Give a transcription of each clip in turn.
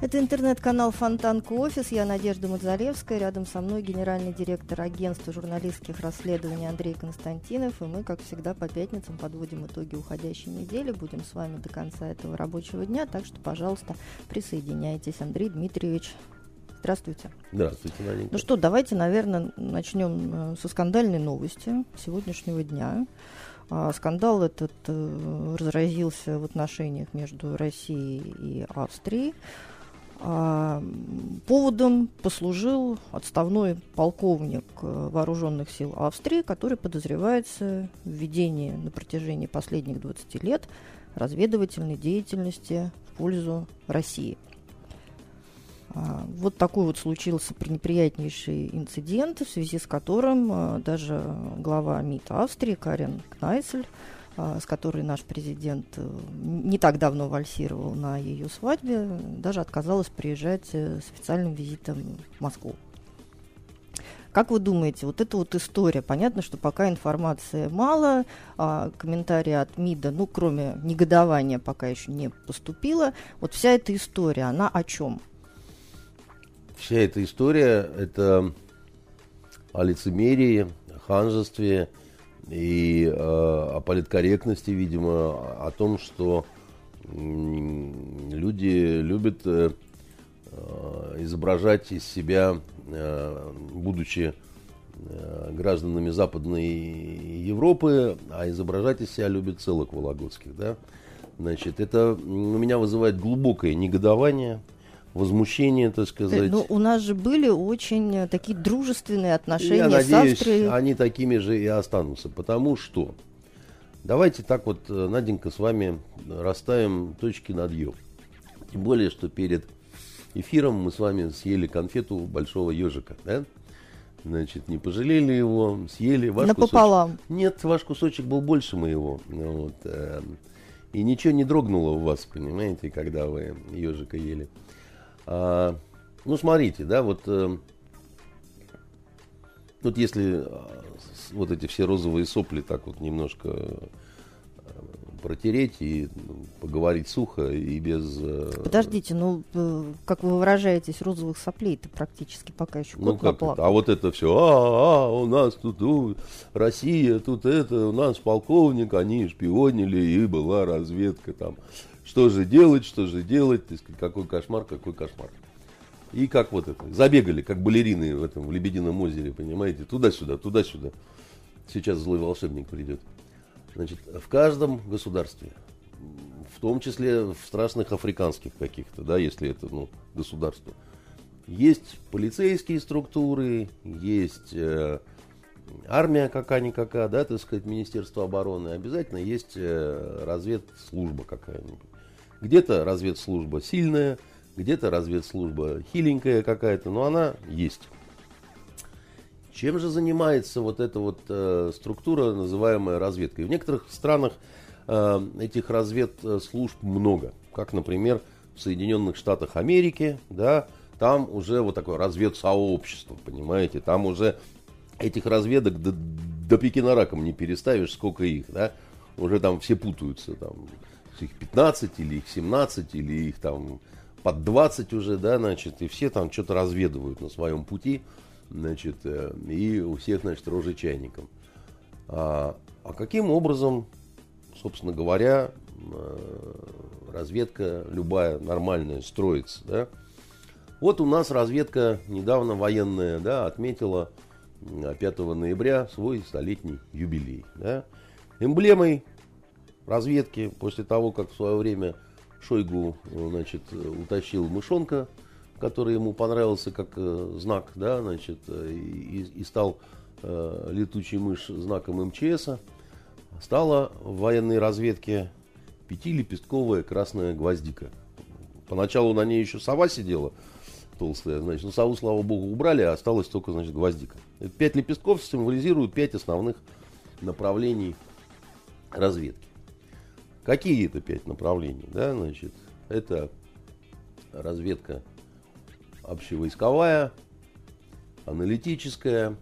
Это интернет-канал Фонтанка Офис. Я Надежда Мадзалевская. Рядом со мной генеральный директор агентства журналистских расследований Андрей Константинов. И мы, как всегда, по пятницам подводим итоги уходящей недели. Будем с вами до конца этого рабочего дня. Так что, пожалуйста, присоединяйтесь. Андрей Дмитриевич, Здравствуйте. Здравствуйте, Наденька. Ну что, давайте, наверное, начнем э, со скандальной новости сегодняшнего дня. А, скандал этот э, разразился в отношениях между Россией и Австрией. А, поводом послужил отставной полковник э, вооруженных сил Австрии, который подозревается в ведении на протяжении последних 20 лет разведывательной деятельности в пользу России. А, вот такой вот случился неприятнейший инцидент, в связи с которым э, даже глава МИД Австрии Карен Кнайсель с которой наш президент э, не так давно вальсировал на ее свадьбе, даже отказалась приезжать э, с официальным визитом в Москву. Как вы думаете, вот эта вот история, понятно, что пока информации мало, а комментарии от МИДа, ну, кроме негодования, пока еще не поступило. Вот вся эта история, она о чем? Вся эта история – это о лицемерии, о ханжестве, и э, о политкорректности, видимо, о том, что люди любят э, э, изображать из себя, э, будучи э, гражданами Западной Европы, а изображать из себя любят целых Вологодских. Да? Значит, это у меня вызывает глубокое негодование – возмущение, так сказать. Но ну, у нас же были очень э, такие дружественные отношения Я надеюсь, с Австрией. они такими же и останутся, потому что давайте так вот, э, Наденька, с вами расставим точки над «ё». Тем более, что перед эфиром мы с вами съели конфету большого ежика, да? Значит, не пожалели его, съели. Ваш Напополам. Кусочек... Нет, ваш кусочек был больше моего. Вот, э, и ничего не дрогнуло у вас, понимаете, когда вы ежика ели. А, ну, смотрите, да, вот, э, вот если а, вот эти все розовые сопли так вот немножко э, протереть и ну, поговорить сухо и без... Э, Подождите, ну, как вы выражаетесь, розовых соплей-то практически пока еще ну, как это? А вот это все, а, а, у нас тут у, Россия, тут это, у нас полковник, они шпионили, и была разведка там. Что же делать, что же делать, сказать, какой кошмар, какой кошмар. И как вот это, забегали, как балерины в этом, в Лебедином озере, понимаете, туда-сюда, туда-сюда. Сейчас злой волшебник придет. Значит, в каждом государстве, в том числе в страшных африканских каких-то, да, если это, ну, государство, есть полицейские структуры, есть э, армия какая-никакая, да, так сказать, Министерство обороны, обязательно есть э, разведслужба какая-нибудь. Где-то разведслужба сильная, где-то разведслужба хиленькая какая-то, но она есть. Чем же занимается вот эта вот э, структура, называемая разведкой? В некоторых странах э, этих разведслужб много. Как, например, в Соединенных Штатах Америки, да, там уже вот такое разведсообщество, понимаете, там уже этих разведок до, до Пекина раком не переставишь, сколько их, да, уже там все путаются, там, их 15 или их 17 или их там под 20 уже, да, значит, и все там что-то разведывают на своем пути, значит, э, и у всех, значит, рожи чайником. А, а каким образом, собственно говоря, э, разведка любая нормальная строится, да? Вот у нас разведка недавно военная, да, отметила 5 ноября свой столетний юбилей, да? Эмблемой разведки после того, как в свое время Шойгу значит, утащил мышонка, который ему понравился как э, знак, да, значит, э, и, и стал э, летучий мышь знаком МЧС, стала в военной разведке пятилепестковая красная гвоздика. Поначалу на ней еще сова сидела, толстая, значит, ну, сову, слава богу, убрали, а осталось только, значит, гвоздика. Пять лепестков символизируют пять основных направлений разведки. Какие это пять направлений? Да, значит, это разведка общевойсковая, аналитическая,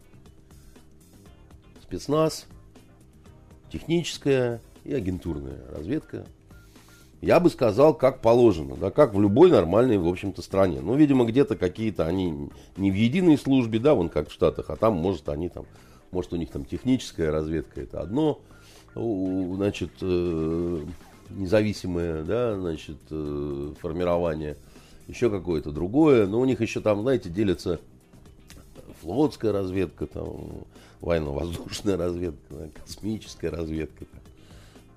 спецназ, техническая и агентурная разведка. Я бы сказал, как положено, да, как в любой нормальной, в общем-то, стране. Ну, видимо, где-то какие-то они не в единой службе, да, вон как в Штатах, а там, может, они там, может, у них там техническая разведка, это одно, значит, э, независимое, да, значит, э, формирование, еще какое-то другое, но у них еще там, знаете, делятся флотская разведка, там, военно-воздушная разведка, космическая разведка.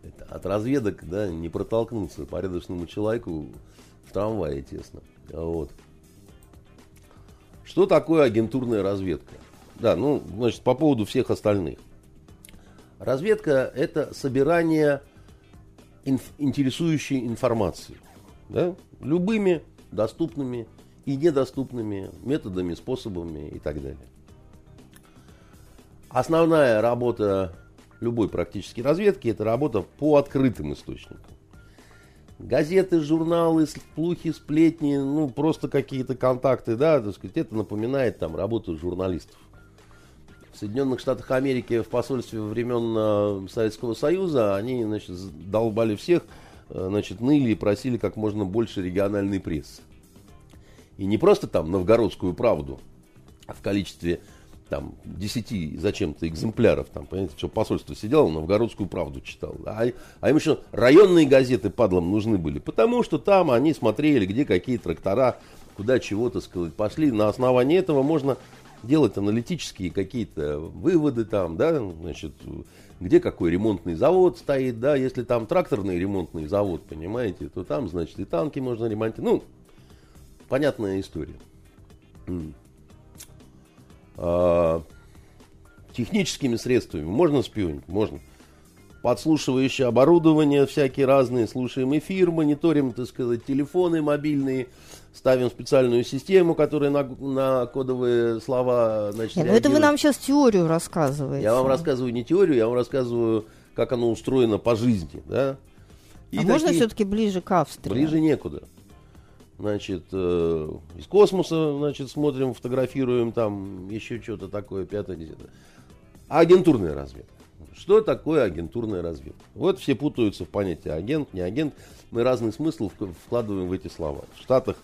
Это от разведок да, не протолкнуться порядочному человеку в трамвае тесно. Вот. Что такое агентурная разведка? Да, ну, значит, по поводу всех остальных. Разведка – это собирание инф- интересующей информации. Да? Любыми доступными и недоступными методами, способами и так далее. Основная работа любой практически разведки это работа по открытым источникам. Газеты, журналы, слухи, сплетни, ну просто какие-то контакты, да, так сказать, это напоминает там работу журналистов. Соединенных Штатах Америки в посольстве времен э, Советского Союза они, значит, долбали всех, э, значит, ныли и просили как можно больше региональной прессы. И не просто там новгородскую правду, а в количестве там, 10 зачем-то экземпляров, там, понимаете, что посольство сидело, новгородскую правду читал. А, а им еще районные газеты падлам нужны были, потому что там они смотрели, где какие трактора, куда чего-то сказать, пошли. На основании этого можно делать аналитические какие-то выводы там, да, значит, где какой ремонтный завод стоит, да, если там тракторный ремонтный завод, понимаете, то там, значит, и танки можно ремонтировать. Ну, понятная история. А, техническими средствами можно шпионить? Можно. Подслушивающее оборудование всякие разные, слушаем эфир, мониторим, так сказать, телефоны мобильные, ставим специальную систему, которая на, на кодовые слова значит, Нет, ну это вы нам сейчас теорию рассказываете. Я вам рассказываю не теорию, я вам рассказываю, как оно устроено по жизни. Да? И а такие... можно все-таки ближе к Австрии? Ближе некуда значит, э, из космоса, значит, смотрим, фотографируем там, еще что-то такое, пятое, десятое. А агентурная разведка. Что такое агентурная разведка? Вот все путаются в понятии агент, не агент. Мы разный смысл вкладываем в эти слова. В Штатах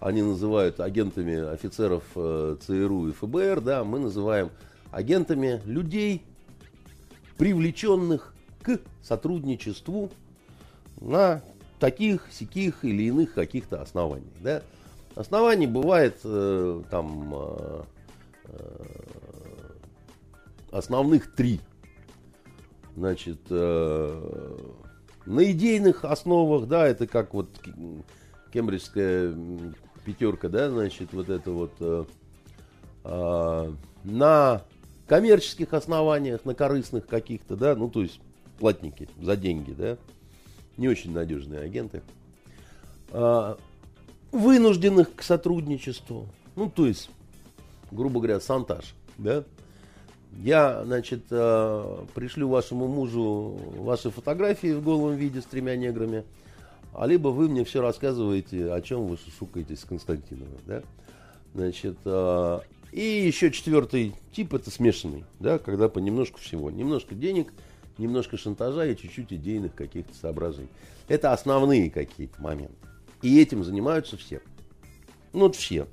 они называют агентами офицеров э, ЦРУ и ФБР, да, мы называем агентами людей, привлеченных к сотрудничеству на таких, сяких или иных каких-то оснований. Да? Оснований бывает э, там э, э, основных три. Значит, э, на идейных основах, да, это как вот кембриджская пятерка, да, значит, вот это вот э, э, на коммерческих основаниях, на корыстных каких-то, да, ну, то есть платники за деньги, да, не очень надежные агенты, а, вынужденных к сотрудничеству, ну, то есть, грубо говоря, сантаж, да, я, значит, а, пришлю вашему мужу ваши фотографии в голом виде с тремя неграми, а либо вы мне все рассказываете, о чем вы шушукаетесь с Константиновым, да, значит, а, и еще четвертый тип это смешанный, да, когда понемножку всего, немножко денег – немножко шантажа и чуть-чуть идейных каких-то соображений. Это основные какие-то моменты. И этим занимаются все. Ну, вот все.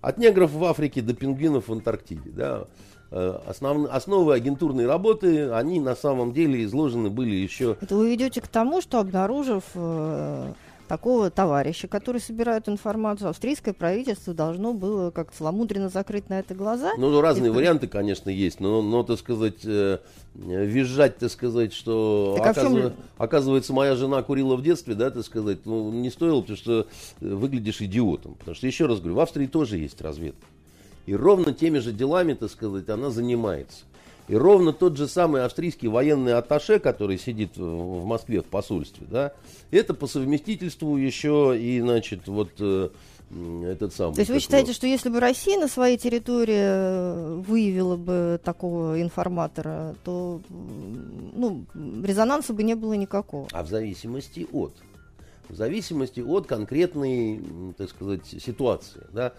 От негров в Африке до пингвинов в Антарктиде. Да. Э, основ, основы агентурной работы, они на самом деле изложены были еще... Это вы ведете к тому, что обнаружив э, такого товарища, который собирает информацию, австрийское правительство должно было как целомудренно закрыть на это глаза. Ну, разные это... варианты, конечно, есть, но, но так сказать, э, визжать, так сказать, что так, оказыв... чем... оказывается, моя жена курила в детстве, да, так сказать, ну, не стоило, потому что выглядишь идиотом. Потому что, еще раз говорю, в Австрии тоже есть разведка. И ровно теми же делами, так сказать, она занимается. И ровно тот же самый австрийский военный атташе, который сидит в Москве в посольстве, да, это по совместительству еще и, значит, вот э, этот самый. То есть вы считаете, что если бы Россия на своей территории э, выявила бы такого информатора, то ну, резонанса бы не было никакого? А в зависимости от в зависимости от конкретной, так сказать, ситуации. Да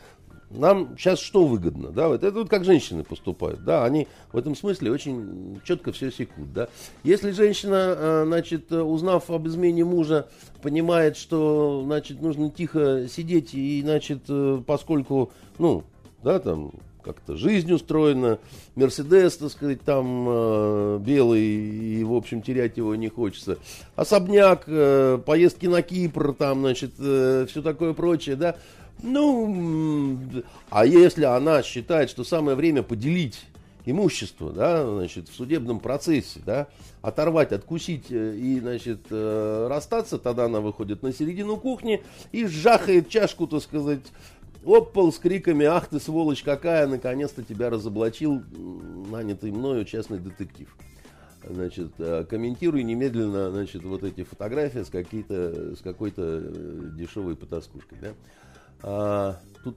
нам сейчас что выгодно, да, вот это вот как женщины поступают, да, они в этом смысле очень четко все секут, да. Если женщина, э, значит, узнав об измене мужа, понимает, что, значит, нужно тихо сидеть и, значит, э, поскольку, ну, да, там, как-то жизнь устроена, Мерседес, так сказать, там э, белый, и, в общем, терять его не хочется. Особняк, э, поездки на Кипр, там, значит, э, все такое прочее, да, ну, а если она считает, что самое время поделить имущество, да, значит, в судебном процессе, да, оторвать, откусить э, и, значит, э, расстаться, тогда она выходит на середину кухни и жахает чашку, так сказать, опал с криками «Ах ты, сволочь какая, наконец-то тебя разоблачил нанятый мною частный детектив». Значит, э, комментируй немедленно, значит, вот эти фотографии с, с какой-то дешевой потаскушкой, да. А, тут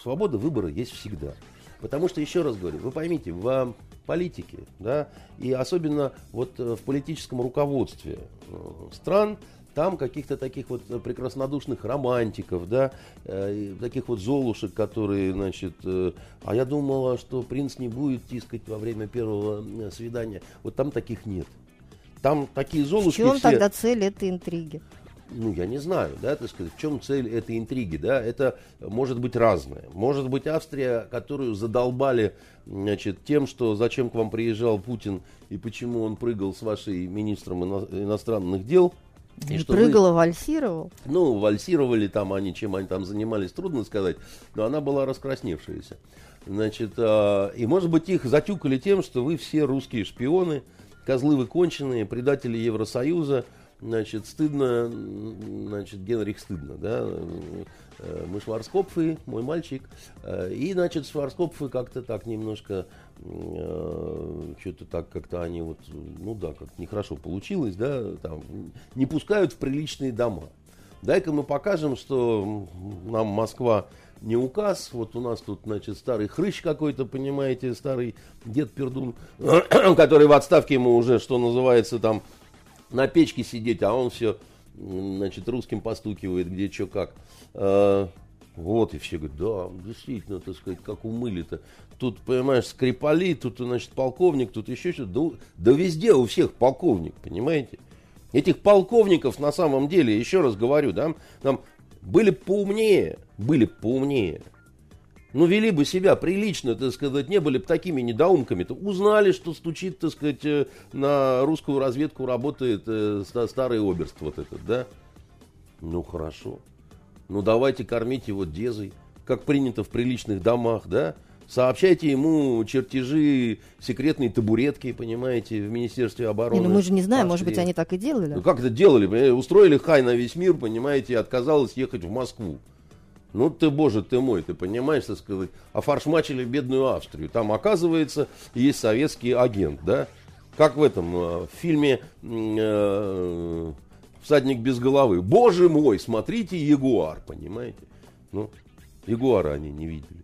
свобода выбора есть всегда. Потому что, еще раз говорю, вы поймите, в политике, да, и особенно вот э, в политическом руководстве э, стран, там каких-то таких вот прекраснодушных романтиков, да, э, таких вот золушек, которые, значит, э, а я думала, что принц не будет тискать во время первого свидания. Вот там таких нет. Там такие золушки В чем все... тогда цель этой интриги? Ну, я не знаю, да, так сказать, в чем цель этой интриги, да, это может быть разное. Может быть Австрия, которую задолбали, значит, тем, что зачем к вам приезжал Путин и почему он прыгал с вашей министром ино- иностранных дел. И что прыгал, вы, вальсировал? Ну, вальсировали там они, чем они там занимались, трудно сказать, но она была раскрасневшаяся. Значит, э, и может быть их затюкали тем, что вы все русские шпионы, козлы вы конченые, предатели Евросоюза, Значит, стыдно, значит, Генрих стыдно, да. Э, мы Шварцкопфы, мой мальчик. Э, и, значит, Шварцкопфы как-то так немножко, э, что-то так как-то они вот, ну да, как нехорошо получилось, да, там, не пускают в приличные дома. Дай-ка мы покажем, что нам Москва не указ. Вот у нас тут, значит, старый хрыщ какой-то, понимаете, старый дед Пердун, который в отставке ему уже, что называется, там, на печке сидеть, а он все, значит, русским постукивает, где что как. А, вот, и все говорят, да, действительно, так сказать, как умыли-то. Тут, понимаешь, скрипали, тут, значит, полковник, тут еще что-то. Да, да везде у всех полковник, понимаете? Этих полковников, на самом деле, еще раз говорю, да, там были поумнее, были поумнее ну, вели бы себя прилично, так сказать, не были бы такими недоумками, то узнали, что стучит, так сказать, э, на русскую разведку работает э, старый оберст вот этот, да? Ну, хорошо. Ну, давайте кормить его дезой, как принято в приличных домах, да? Сообщайте ему чертежи секретной табуретки, понимаете, в Министерстве обороны. Не, ну мы же не знаем, может быть, они так и делали. Ну как это делали? Устроили хай на весь мир, понимаете, и отказалась ехать в Москву. Ну ты, боже ты мой, ты понимаешь, так сказать, офаршмачили бедную Австрию. Там, оказывается, есть советский агент, да? Как в этом э, в фильме э, «Всадник без головы». Боже мой, смотрите, Ягуар, понимаете? Ну, Ягуара они не видели.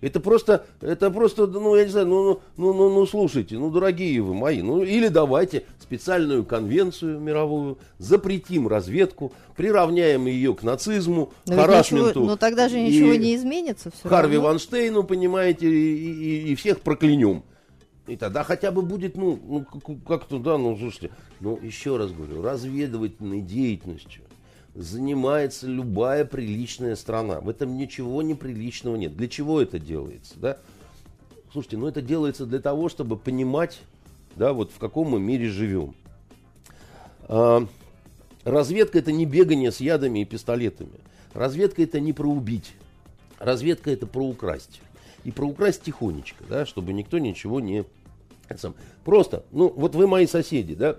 Это просто, это просто, ну, я не знаю, ну, ну, ну, ну, ну, слушайте, ну, дорогие вы мои, ну, или давайте специальную конвенцию мировую, запретим разведку, приравняем ее к нацизму, но харасменту. но тогда же ничего не изменится. Все Харви равно. Ванштейну, понимаете, и, и, и всех проклянем. И тогда хотя бы будет, ну, ну как-то, да, ну, слушайте, ну, еще раз говорю, разведывательной деятельностью занимается любая приличная страна. В этом ничего неприличного нет. Для чего это делается? Да? Слушайте, ну это делается для того, чтобы понимать, да, вот в каком мы мире живем. А, разведка это не бегание с ядами и пистолетами. Разведка это не про убить. Разведка это про украсть. И про украсть тихонечко, да, чтобы никто ничего не... Просто, ну вот вы мои соседи, да,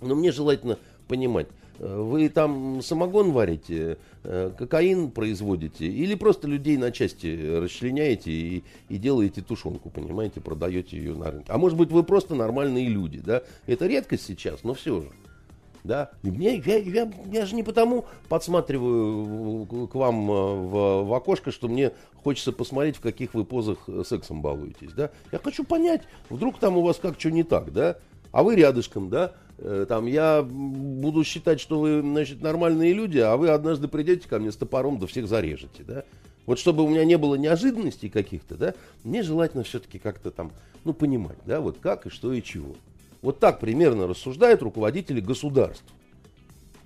но мне желательно понимать, вы там самогон варите, э, кокаин производите или просто людей на части расчленяете и, и делаете тушенку, понимаете, продаете ее на рынке. А может быть вы просто нормальные люди, да? Это редкость сейчас, но все же. Да? И мне, я, я, я же не потому подсматриваю к вам э, в, в окошко, что мне хочется посмотреть, в каких вы позах э, сексом балуетесь. Да? Я хочу понять, вдруг там у вас как что не так, да? А вы рядышком, да? Э, там я буду считать, что вы, значит, нормальные люди, а вы однажды придете ко мне с топором, да всех зарежете, да? Вот чтобы у меня не было неожиданностей каких-то, да, мне желательно все-таки как-то там, ну, понимать, да, вот как и что и чего. Вот так примерно рассуждают руководители государств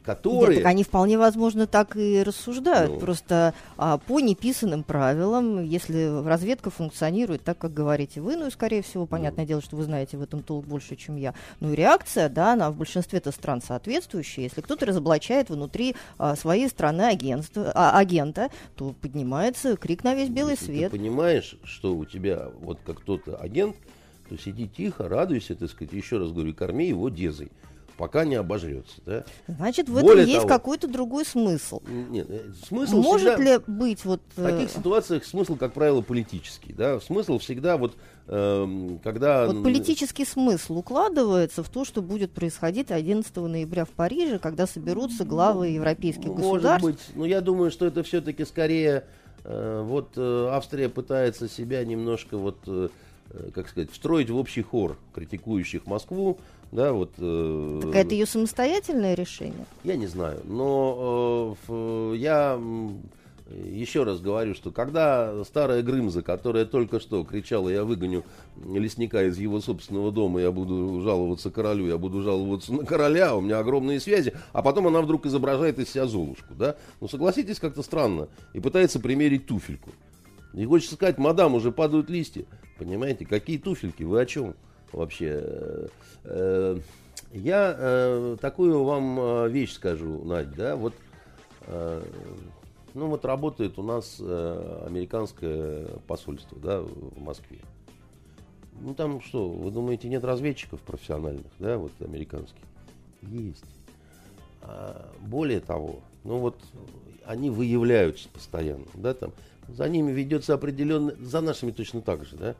которые... Нет, так они вполне возможно так и рассуждают. Ну. Просто а, по неписанным правилам, если разведка функционирует так, как говорите вы, ну и, скорее всего, понятное ну. дело, что вы знаете в этом толк больше, чем я. Ну и реакция, да, она в большинстве-то стран соответствующая. Если кто-то разоблачает внутри а, своей страны агентства, а, агента, то поднимается крик на весь белый если свет. Ты понимаешь, что у тебя вот как кто-то агент, то сиди тихо, радуйся, так сказать, еще раз говорю, корми его дезой пока не обожрется. Да? Значит, в этом Более есть того, какой-то другой смысл. Нет, э, смысл Может всегда, ли быть вот... В таких э, ситуациях смысл, как правило, политический. Да? Смысл всегда вот, э, когда... Вот политический смысл укладывается в то, что будет происходить 11 ноября в Париже, когда соберутся главы европейских Может государств. Может быть, но я думаю, что это все-таки скорее... Э, вот э, Австрия пытается себя немножко вот... Э, как сказать, встроить в общий хор критикующих Москву, да, вот, э, так это ее самостоятельное решение? Я не знаю, но э, я еще раз говорю, что когда старая Грымза, которая только что кричала, я выгоню лесника из его собственного дома, я буду жаловаться королю, я буду жаловаться на короля, у меня огромные связи, а потом она вдруг изображает из себя Золушку, да? Ну, согласитесь, как-то странно. И пытается примерить туфельку. И хочется сказать, мадам, уже падают листья. Понимаете, какие туфельки, вы о чем? Вообще. Э, я э, такую вам э, вещь скажу, Надь, да, вот, ну вот работает у нас американское посольство, да, в Москве. Ну там что, вы думаете, нет разведчиков профессиональных, да, вот американских? Есть. А, более того, ну вот они выявляются постоянно, да, там, за ними ведется определенный, за нашими точно так же, да,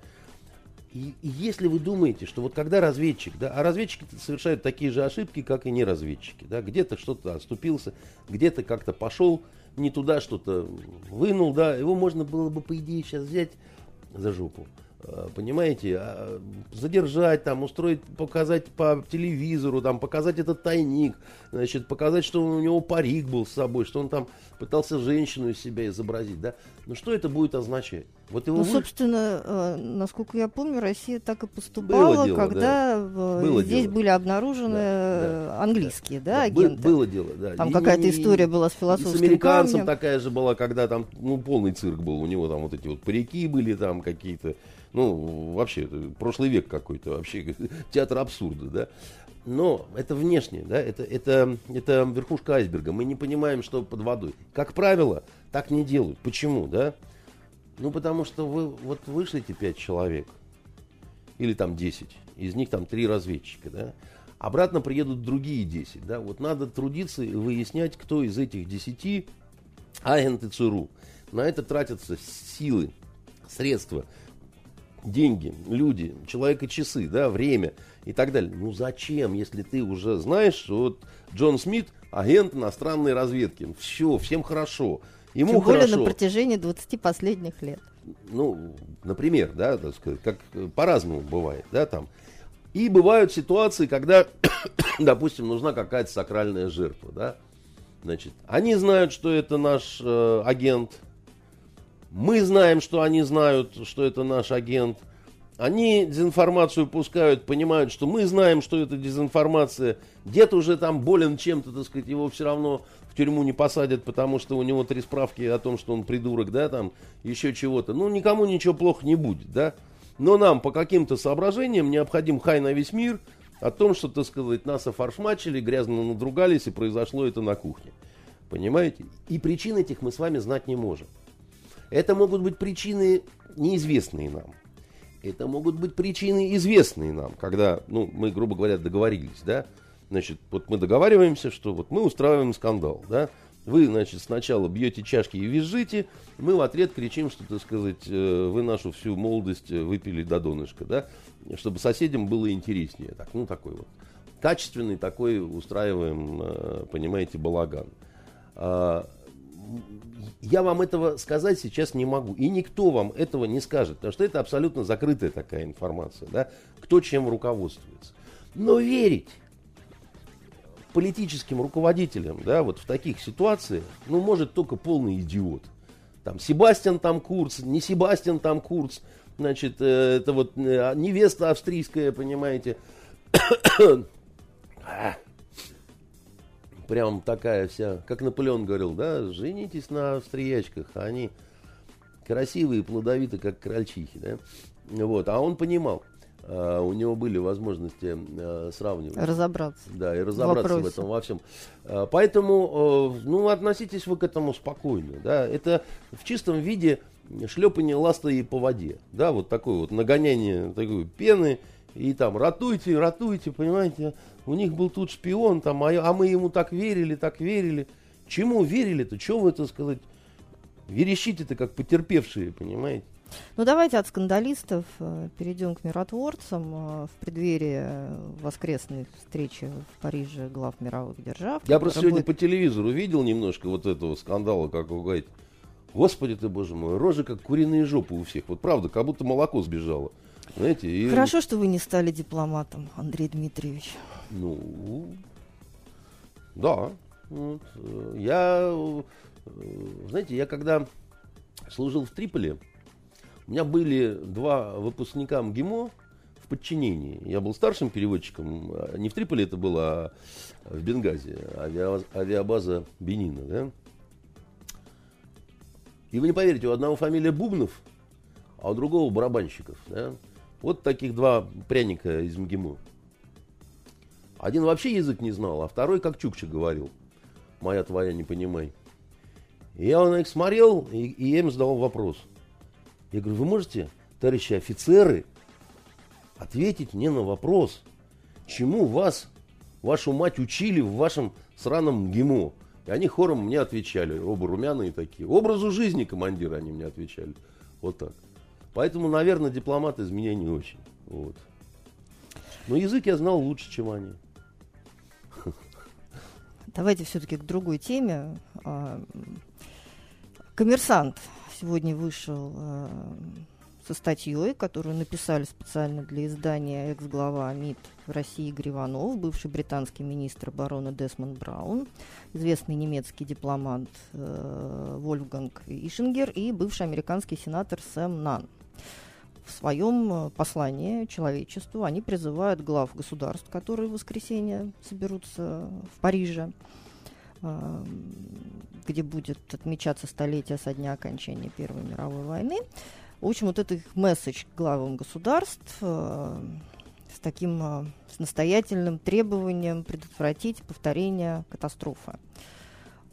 и, и если вы думаете, что вот когда разведчик, да, а разведчики совершают такие же ошибки, как и не разведчики, да, где-то что-то оступился, где-то как-то пошел не туда, что-то вынул, да, его можно было бы, по идее, сейчас взять за жопу. Э, понимаете, а, задержать, там, устроить, показать по телевизору, там, показать этот тайник, значит, показать, что у него парик был с собой, что он там пытался женщину из себя изобразить, да. Ну что это будет означать? Вот его ну, вы... собственно, э, насколько я помню, Россия так и поступала, дело, когда да. было здесь дело. были обнаружены да, да, английские, да, да, агенты. Было дело, да. Там какая-то история была с философским С американцем камнем. такая же была, когда там, ну, полный цирк был, у него там вот эти вот парики были там какие-то, ну, вообще, это прошлый век какой-то, вообще, театр абсурда, да. Но это внешне, да, это, это, это верхушка айсберга. Мы не понимаем, что под водой. Как правило, так не делают. Почему, да? Ну, потому что вы вот вышлите пять человек, или там 10, из них там три разведчика, да, обратно приедут другие 10, да, вот надо трудиться и выяснять, кто из этих 10 агенты ЦРУ. На это тратятся силы, средства, деньги, люди, человека часы, да, время и так далее. Ну зачем, если ты уже знаешь, что вот Джон Смит агент иностранной разведки. Все, всем хорошо. Ему Тем более хорошо. на протяжении 20 последних лет. Ну, например, да, так сказать, как по-разному бывает, да, там. И бывают ситуации, когда, допустим, нужна какая-то сакральная жертва, да. Значит, они знают, что это наш э, агент, мы знаем, что они знают, что это наш агент. Они дезинформацию пускают, понимают, что мы знаем, что это дезинформация. Дед уже там болен чем-то, так сказать, его все равно в тюрьму не посадят, потому что у него три справки о том, что он придурок, да, там, еще чего-то. Ну, никому ничего плохо не будет, да. Но нам по каким-то соображениям необходим хай на весь мир о том, что, так сказать, нас офаршмачили, грязно надругались, и произошло это на кухне. Понимаете? И причин этих мы с вами знать не можем. Это могут быть причины неизвестные нам. Это могут быть причины известные нам, когда, ну, мы, грубо говоря, договорились, да. Значит, вот мы договариваемся, что вот мы устраиваем скандал, да. Вы, значит, сначала бьете чашки и визжите, мы в ответ кричим, что, так сказать, э, вы нашу всю молодость выпили до донышка, да, чтобы соседям было интереснее. Так, ну, такой вот качественный такой устраиваем, э, понимаете, балаган. А, я вам этого сказать сейчас не могу. И никто вам этого не скажет, потому что это абсолютно закрытая такая информация. Да? Кто чем руководствуется. Но верить политическим руководителям, да, вот в таких ситуациях, ну, может только полный идиот. Там Себастьян там Курц, не Себастьян там Курц, значит, э, это вот э, невеста австрийская, понимаете. Прям такая вся, как Наполеон говорил, да, женитесь на австриячках, они красивые, плодовиты, как крольчихи, да. Вот, а он понимал, Uh, у него были возможности uh, сравнивать. Разобраться. Да, и разобраться в, в этом во всем. Uh, поэтому, ну, относитесь вы к этому спокойно. Да? Это в чистом виде шлепание ластой по воде. Да, вот такое вот нагоняние такой пены. И там ратуйте, ратуйте, понимаете. У них был тут шпион, там, а, а мы ему так верили, так верили. Чему верили-то? Чего вы это сказать? Верещите-то как потерпевшие, понимаете? Ну давайте от скандалистов э, перейдем к миротворцам. Э, в преддверии воскресной встречи в Париже глав мировых держав. Я просто сегодня по телевизору видел немножко вот этого скандала, как вы говорите. Господи ты, боже мой, рожи как куриные жопы у всех. Вот правда, как будто молоко сбежало. Знаете, и... Хорошо, что вы не стали дипломатом, Андрей Дмитриевич. Ну, да. Вот. Я, знаете, я когда служил в Триполи, у меня были два выпускника МГИМО в подчинении. Я был старшим переводчиком. Не в Триполи это было, а в Бенгази. Авиабаза, авиабаза Бенина. Да? И вы не поверите, у одного фамилия Бубнов, а у другого барабанщиков. Да? Вот таких два пряника из МГИМО. Один вообще язык не знал, а второй как Чукча говорил. Моя твоя, не понимай. И я на них смотрел, и, и я им задавал вопрос – я говорю, вы можете, товарищи офицеры, ответить мне на вопрос, чему вас, вашу мать, учили в вашем сраном ГИМО? И они хором мне отвечали, оба румяные такие. Образу жизни командира они мне отвечали. Вот так. Поэтому, наверное, дипломат из меня не очень. Вот. Но язык я знал лучше, чем они. Давайте все-таки к другой теме. А, коммерсант сегодня вышел э, со статьей, которую написали специально для издания экс-глава МИД России Игорь Иванов, бывший британский министр обороны Десмонд Браун, известный немецкий дипломат э, Вольфганг Ишингер и бывший американский сенатор Сэм Нан. В своем э, послании человечеству они призывают глав государств, которые в воскресенье соберутся в Париже, э, где будет отмечаться столетие со дня окончания Первой мировой войны. В общем, вот это их месседж главам государств э, с таким э, с настоятельным требованием предотвратить повторение катастрофы.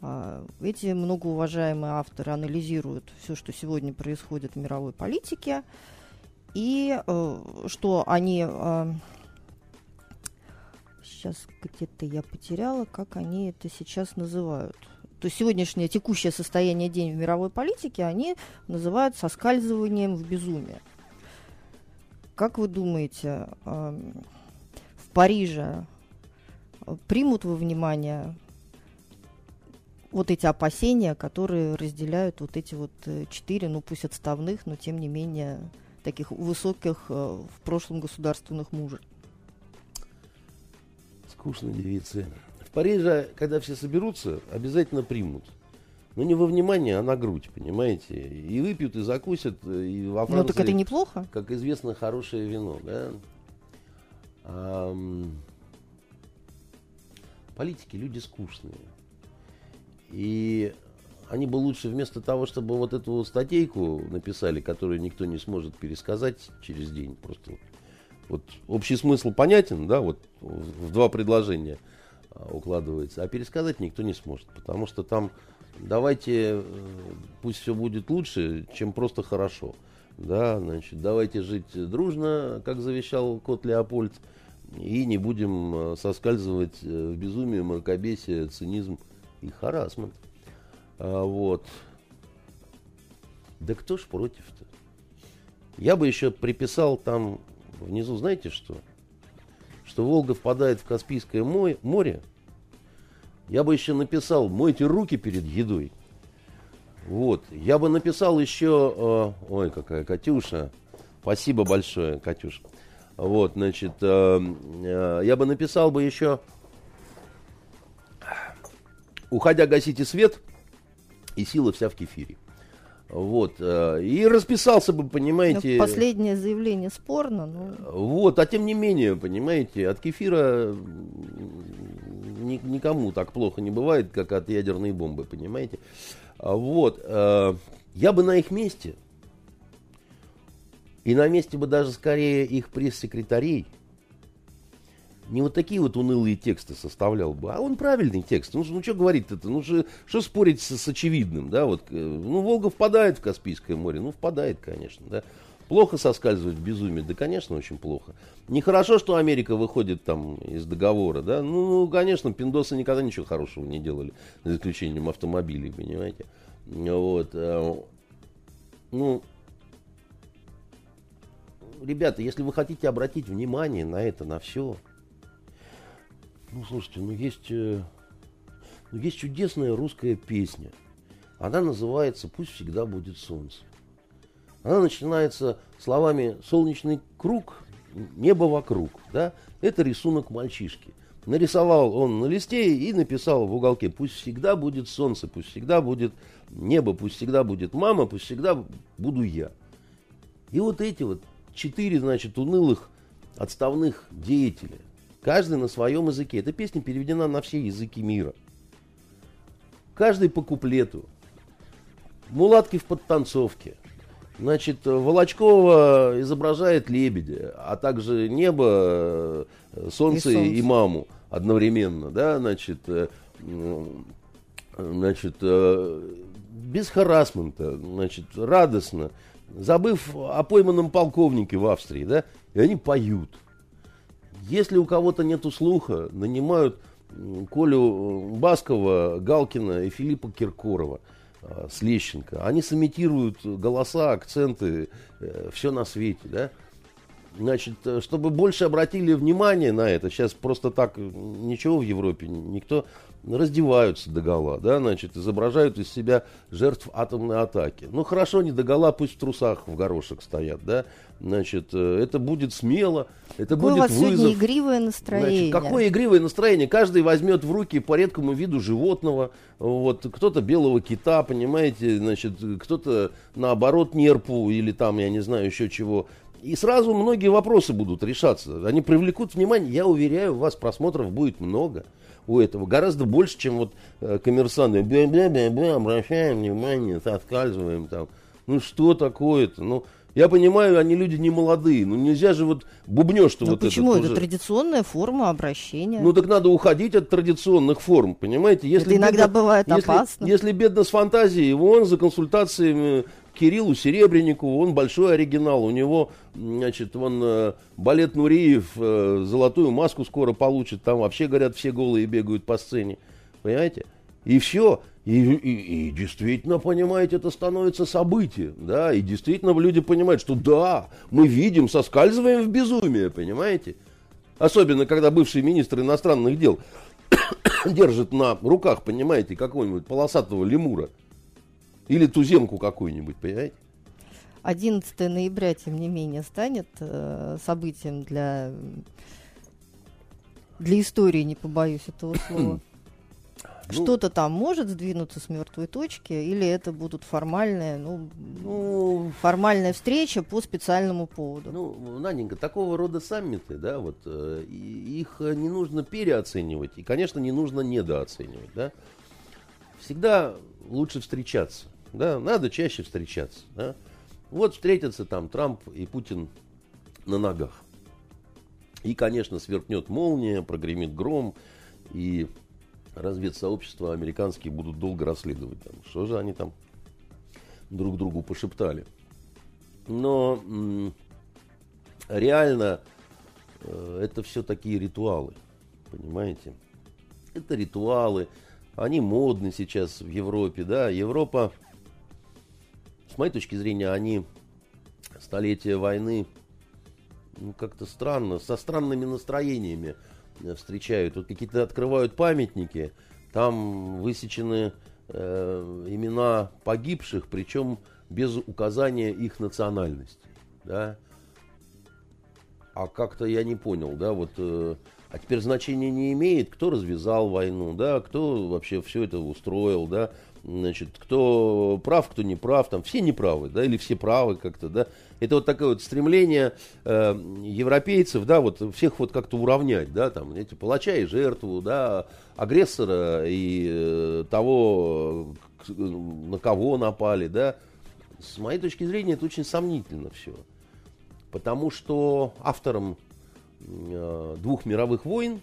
Э, эти многоуважаемые авторы анализируют все, что сегодня происходит в мировой политике, и э, что они э, сейчас где-то я потеряла, как они это сейчас называют – то есть сегодняшнее текущее состояние день в мировой политике они называют соскальзыванием в безумие. Как вы думаете, в Париже примут во внимание вот эти опасения, которые разделяют вот эти вот э, четыре, ну пусть отставных, но тем не менее таких высоких э, в прошлом государственных мужей? Скучно девицы. Париже, когда все соберутся, обязательно примут. Но не во внимание, а на грудь, понимаете? И выпьют, и закусят. И во Франции, ну так это неплохо. Как известно, хорошее вино, да? А, политики люди скучные. И они бы лучше вместо того, чтобы вот эту статейку написали, которую никто не сможет пересказать через день, просто вот общий смысл понятен, да, вот в два предложения – а, укладывается, а пересказать никто не сможет, потому что там давайте, э, пусть все будет лучше, чем просто хорошо. Да, значит, давайте жить дружно, как завещал кот Леопольд, и не будем э, соскальзывать э, в безумие, мракобесие, цинизм и харасмент. А, вот. Да кто ж против-то? Я бы еще приписал там внизу, знаете что? что Волга впадает в Каспийское море, я бы еще написал, мойте руки перед едой. Вот. Я бы написал еще... Э, ой, какая Катюша. Спасибо большое, Катюша. Вот, значит, э, э, я бы написал бы еще... Уходя, гасите свет, и сила вся в кефире. Вот. Э, и расписался бы, понимаете... Ну, последнее заявление спорно, но... Вот, а тем не менее, понимаете, от кефира ни, никому так плохо не бывает, как от ядерной бомбы, понимаете. А вот. Э, я бы на их месте, и на месте бы даже скорее их пресс-секретарей, не вот такие вот унылые тексты составлял бы, а он правильный текст. Ну, ну что говорить это? Ну, что, что спорить с, с очевидным, да? Вот, э, ну, Волга впадает в Каспийское море. Ну, впадает, конечно, да. Плохо соскальзывать в безумие? Да, конечно, очень плохо. Нехорошо, что Америка выходит там из договора, да? Ну, ну, конечно, пиндосы никогда ничего хорошего не делали, за исключением автомобилей, понимаете? Вот. Э, ну, ребята, если вы хотите обратить внимание на это, на все, ну, слушайте, ну есть, э, ну, есть чудесная русская песня. Она называется «Пусть всегда будет солнце». Она начинается словами «солнечный круг, небо вокруг». Да? Это рисунок мальчишки. Нарисовал он на листе и написал в уголке «Пусть всегда будет солнце, пусть всегда будет небо, пусть всегда будет мама, пусть всегда буду я». И вот эти вот четыре, значит, унылых отставных деятеля, каждый на своем языке. Эта песня переведена на все языки мира. Каждый по куплету. Мулатки в подтанцовке – Значит, Волочкова изображает лебедя, а также небо, э, солнце и, солнце. и маму одновременно, да, значит, э, значит, э, без харасмента, значит, радостно, забыв о пойманном полковнике в Австрии, да, и они поют. Если у кого-то нету слуха, нанимают Колю Баскова, Галкина и Филиппа Киркорова – Э, с Лещенко, они сымитируют голоса, акценты, э, все на свете, да. Значит, э, чтобы больше обратили внимание на это, сейчас просто так ничего в Европе, никто раздеваются до гола, да, значит, изображают из себя жертв атомной атаки. Ну, хорошо, не до гола, пусть в трусах в горошек стоят, да, значит, э, это будет смело, это какое будет у вас вызов. сегодня игривое настроение. Значит, какое игривое настроение? Каждый возьмет в руки по редкому виду животного, вот, кто-то белого кита, понимаете, значит, кто-то наоборот нерпу или там, я не знаю, еще чего. И сразу многие вопросы будут решаться. Они привлекут внимание. Я уверяю вас, просмотров будет много у этого. Гораздо больше, чем вот э, коммерсанты. Бля-бля-бля, обращаем внимание, соскальзываем там. Ну что такое-то? Ну, я понимаю, они люди не молодые. Ну нельзя же вот бубнешь, что ну, вот почему? это. Это уже... традиционная форма обращения. Ну так надо уходить от традиционных форм, понимаете? Если это иногда бедно, бывает если, опасно. Если бедно с фантазией, вон за консультациями Кириллу Серебренникову, он большой оригинал. У него, значит, он э, балет Нуриев э, золотую маску скоро получит. Там вообще, говорят, все голые бегают по сцене. Понимаете? И все. И, и, и действительно, понимаете, это становится событием, да, и действительно люди понимают, что да, мы видим, соскальзываем в безумие, понимаете? Особенно, когда бывший министр иностранных дел держит на руках, понимаете, какого-нибудь полосатого лемура. Или туземку какую-нибудь, понимаете? 11 ноября, тем не менее, станет э, событием для, для истории, не побоюсь этого слова. Ну, Что-то там может сдвинуться с мертвой точки, или это будут формальные, ну, ну, формальная встреча по специальному поводу? Ну, Наденька, такого рода саммиты, да, вот, э, их не нужно переоценивать, и, конечно, не нужно недооценивать, да. Всегда лучше встречаться. Да, надо чаще встречаться. Да? Вот встретятся там Трамп и Путин на ногах. И, конечно, сверкнет молния, прогремит гром, и разведсообщества американские будут долго расследовать, там, что же они там друг другу пошептали. Но м- реально э, это все такие ритуалы, понимаете? Это ритуалы, они модны сейчас в Европе, да, Европа с моей точки зрения, они столетия войны ну, как-то странно, со странными настроениями э, встречают. Вот какие-то открывают памятники, там высечены э, имена погибших, причем без указания их национальности. Да? А как-то я не понял, да, вот, э, а теперь значения не имеет, кто развязал войну, да, кто вообще все это устроил, да, значит, кто прав, кто не прав, там все неправы, да, или все правы как-то, да. Это вот такое вот стремление э, европейцев, да, вот всех вот как-то уравнять, да, там, эти палача и жертву, да, агрессора и э, того, на кого напали, да. С моей точки зрения, это очень сомнительно все. Потому что автором э, двух мировых войн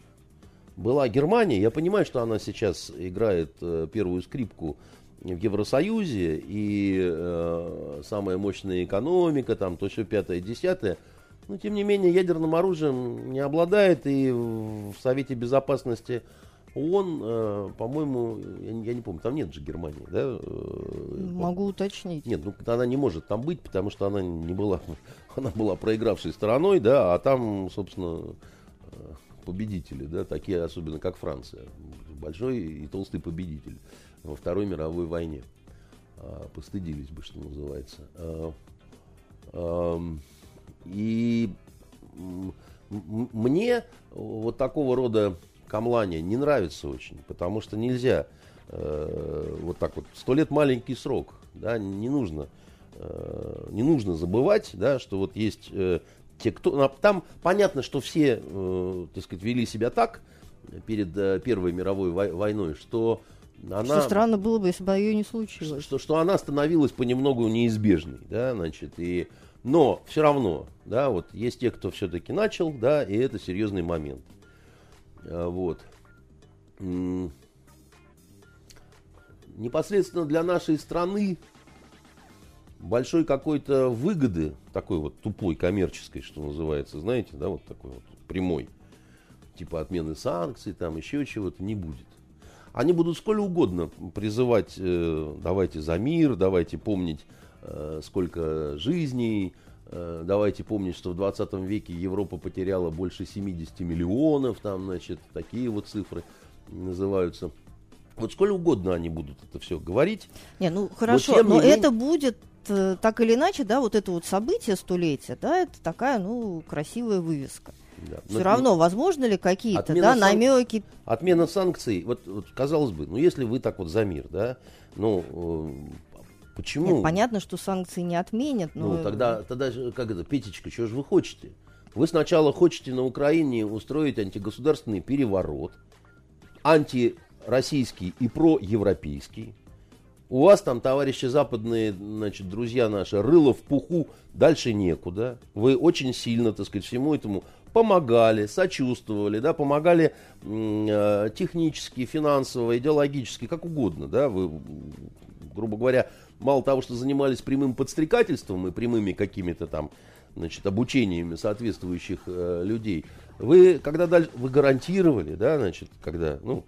была Германия. Я понимаю, что она сейчас играет э, первую скрипку в Евросоюзе, и э, самая мощная экономика, там то все пятое, десятое. Но, тем не менее, ядерным оружием не обладает, и в Совете Безопасности ООН, э, по-моему, я, я не помню, там нет же Германии, да? Э, Могу уточнить. Нет, ну она не может там быть, потому что она не была, она была проигравшей стороной, да, а там, собственно, победители, да, такие особенно как Франция, большой и толстый победитель во Второй мировой войне. А, постыдились бы, что называется. А, и мне вот такого рода камлания не нравится очень, потому что нельзя э, вот так вот, сто лет маленький срок, да, не нужно, э, не нужно забывать, да, что вот есть э, те, кто, там понятно, что все, э, так сказать, вели себя так перед э, Первой мировой войной, что она... Что странно было бы, если бы ее не случилось. Что, что она становилась понемногу неизбежной, да, значит, и... Но все равно, да, вот есть те, кто все-таки начал, да, и это серьезный момент. А, вот. Непосредственно для нашей страны большой какой-то выгоды, такой вот тупой коммерческой, что называется, знаете, да, вот такой вот прямой, типа отмены санкций, там еще чего-то, не будет. Они будут сколь угодно призывать, э, давайте за мир, давайте помнить, э, сколько жизней, э, давайте помнить, что в 20 веке Европа потеряла больше 70 миллионов, там, значит, такие вот цифры называются. Вот сколь угодно они будут это все говорить. Не, ну хорошо, но, но менее... это будет так или иначе, да, вот это вот событие столетия, да, это такая, ну, красивая вывеска. Да. Все Но, равно, возможно ли какие-то да, сан... намеки? Отмена санкций, вот, вот казалось бы, ну если вы так вот за мир, да, ну э, почему? Нет, понятно, что санкции не отменят, но... Ну тогда, тогда как это, Петечка, что же вы хотите? Вы сначала хотите на Украине устроить антигосударственный переворот, антироссийский и проевропейский, у вас там, товарищи западные, значит, друзья наши, рыло в пуху, дальше некуда. Вы очень сильно, так сказать, всему этому помогали, сочувствовали, да, помогали э, технически, финансово, идеологически, как угодно, да, вы, грубо говоря, мало того, что занимались прямым подстрекательством и прямыми какими-то там, значит, обучениями соответствующих э, людей, вы, когда дальше, вы гарантировали, да, значит, когда, ну,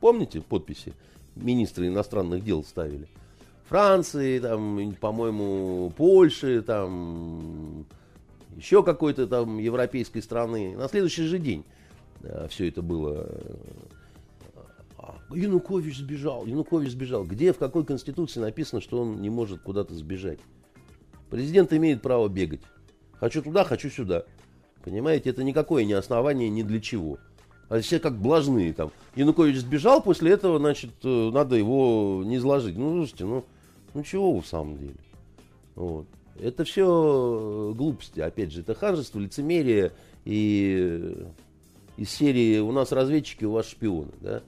помните подписи, министры иностранных дел ставили. Франции, там, по-моему, Польши, там, еще какой-то там европейской страны. На следующий же день э, все это было. А, Янукович сбежал, Янукович сбежал. Где, в какой конституции написано, что он не может куда-то сбежать? Президент имеет право бегать. Хочу туда, хочу сюда. Понимаете, это никакое не основание ни для чего. А все как блажные там. Янукович сбежал, после этого, значит, э, надо его не изложить. Ну, слушайте, ну, ну чего в самом деле? Вот. Это все глупости, опять же, это ханжество, лицемерие и из серии «У нас разведчики, у вас шпионы». Да?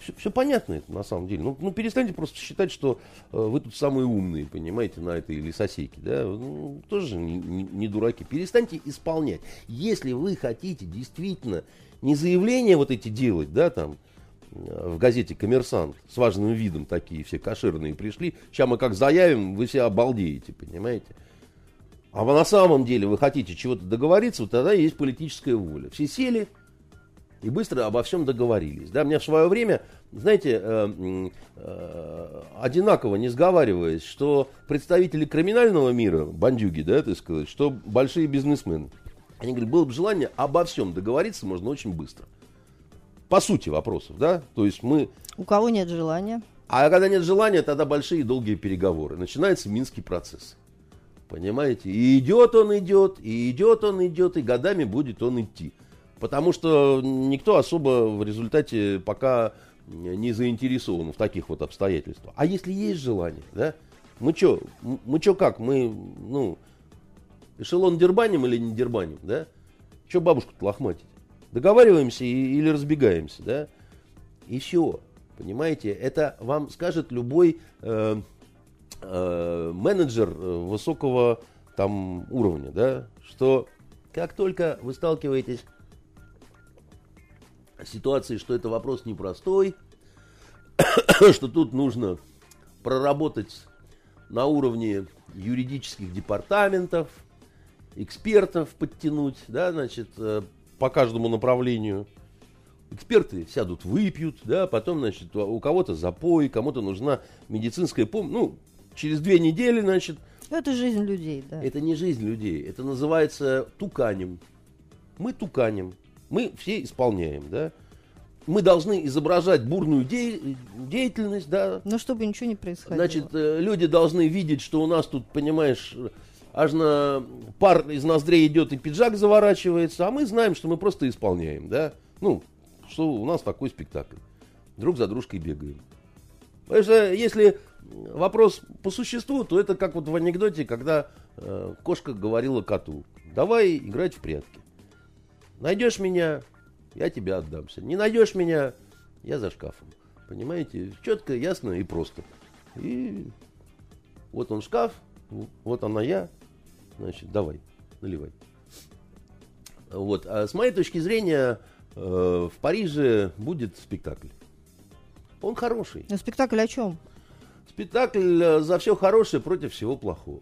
Все, все понятно это на самом деле. Ну, ну перестаньте просто считать, что э, вы тут самые умные, понимаете, на этой лесосеке. Да? Ну, тоже не, не, не дураки. Перестаньте исполнять. Если вы хотите действительно не заявления вот эти делать, да, там, э, в газете «Коммерсант» с важным видом такие все кошерные пришли. Сейчас мы как заявим, вы все обалдеете, понимаете? А вы на самом деле вы хотите чего-то договориться, вот тогда есть политическая воля. Все сели и быстро обо всем договорились. Да, мне в свое время, знаете, э, э, одинаково, не сговариваясь, что представители криминального мира, бандюги, да, так сказать, что большие бизнесмены – Они говорят, было бы желание обо всем договориться можно очень быстро. По сути вопросов, да? То есть мы... У кого нет желания? А когда нет желания, тогда большие и долгие переговоры. Начинается Минский процесс. Понимаете? И идет он, идет, и идет он, идет, и годами будет он идти. Потому что никто особо в результате пока не заинтересован в таких вот обстоятельствах. А если есть желание, да? Мы что, мы что как? Мы, ну, эшелон дербаним или не дербаним, да? Что бабушку-то лохматить? Договариваемся или разбегаемся, да? И все. Понимаете, это вам скажет любой э, э, менеджер э, высокого там уровня, да, что как только вы сталкиваетесь с ситуацией, что это вопрос непростой, что тут нужно проработать на уровне юридических департаментов, экспертов подтянуть, да, значит, э, по каждому направлению – эксперты сядут, выпьют, да, потом, значит, у кого-то запой, кому-то нужна медицинская помощь. Ну, через две недели, значит... Это жизнь людей, да. Это не жизнь людей, это называется туканем. Мы туканем, мы все исполняем, да. Мы должны изображать бурную де- деятельность, да. Но чтобы ничего не происходило. Значит, э, люди должны видеть, что у нас тут, понимаешь, аж на пар из ноздрей идет и пиджак заворачивается, а мы знаем, что мы просто исполняем, да. Ну, что у нас такой спектакль. Друг за дружкой бегаем. Потому что если вопрос по существу, то это как вот в анекдоте, когда э, кошка говорила коту, давай играть в прятки. Найдешь меня, я тебе отдамся. Не найдешь меня, я за шкафом. Понимаете? Четко, ясно и просто. И вот он шкаф, вот она я. Значит, давай, наливай. Вот. А с моей точки зрения, Э, в Париже будет спектакль. Он хороший. А спектакль о чем? Спектакль э, за все хорошее против всего плохого.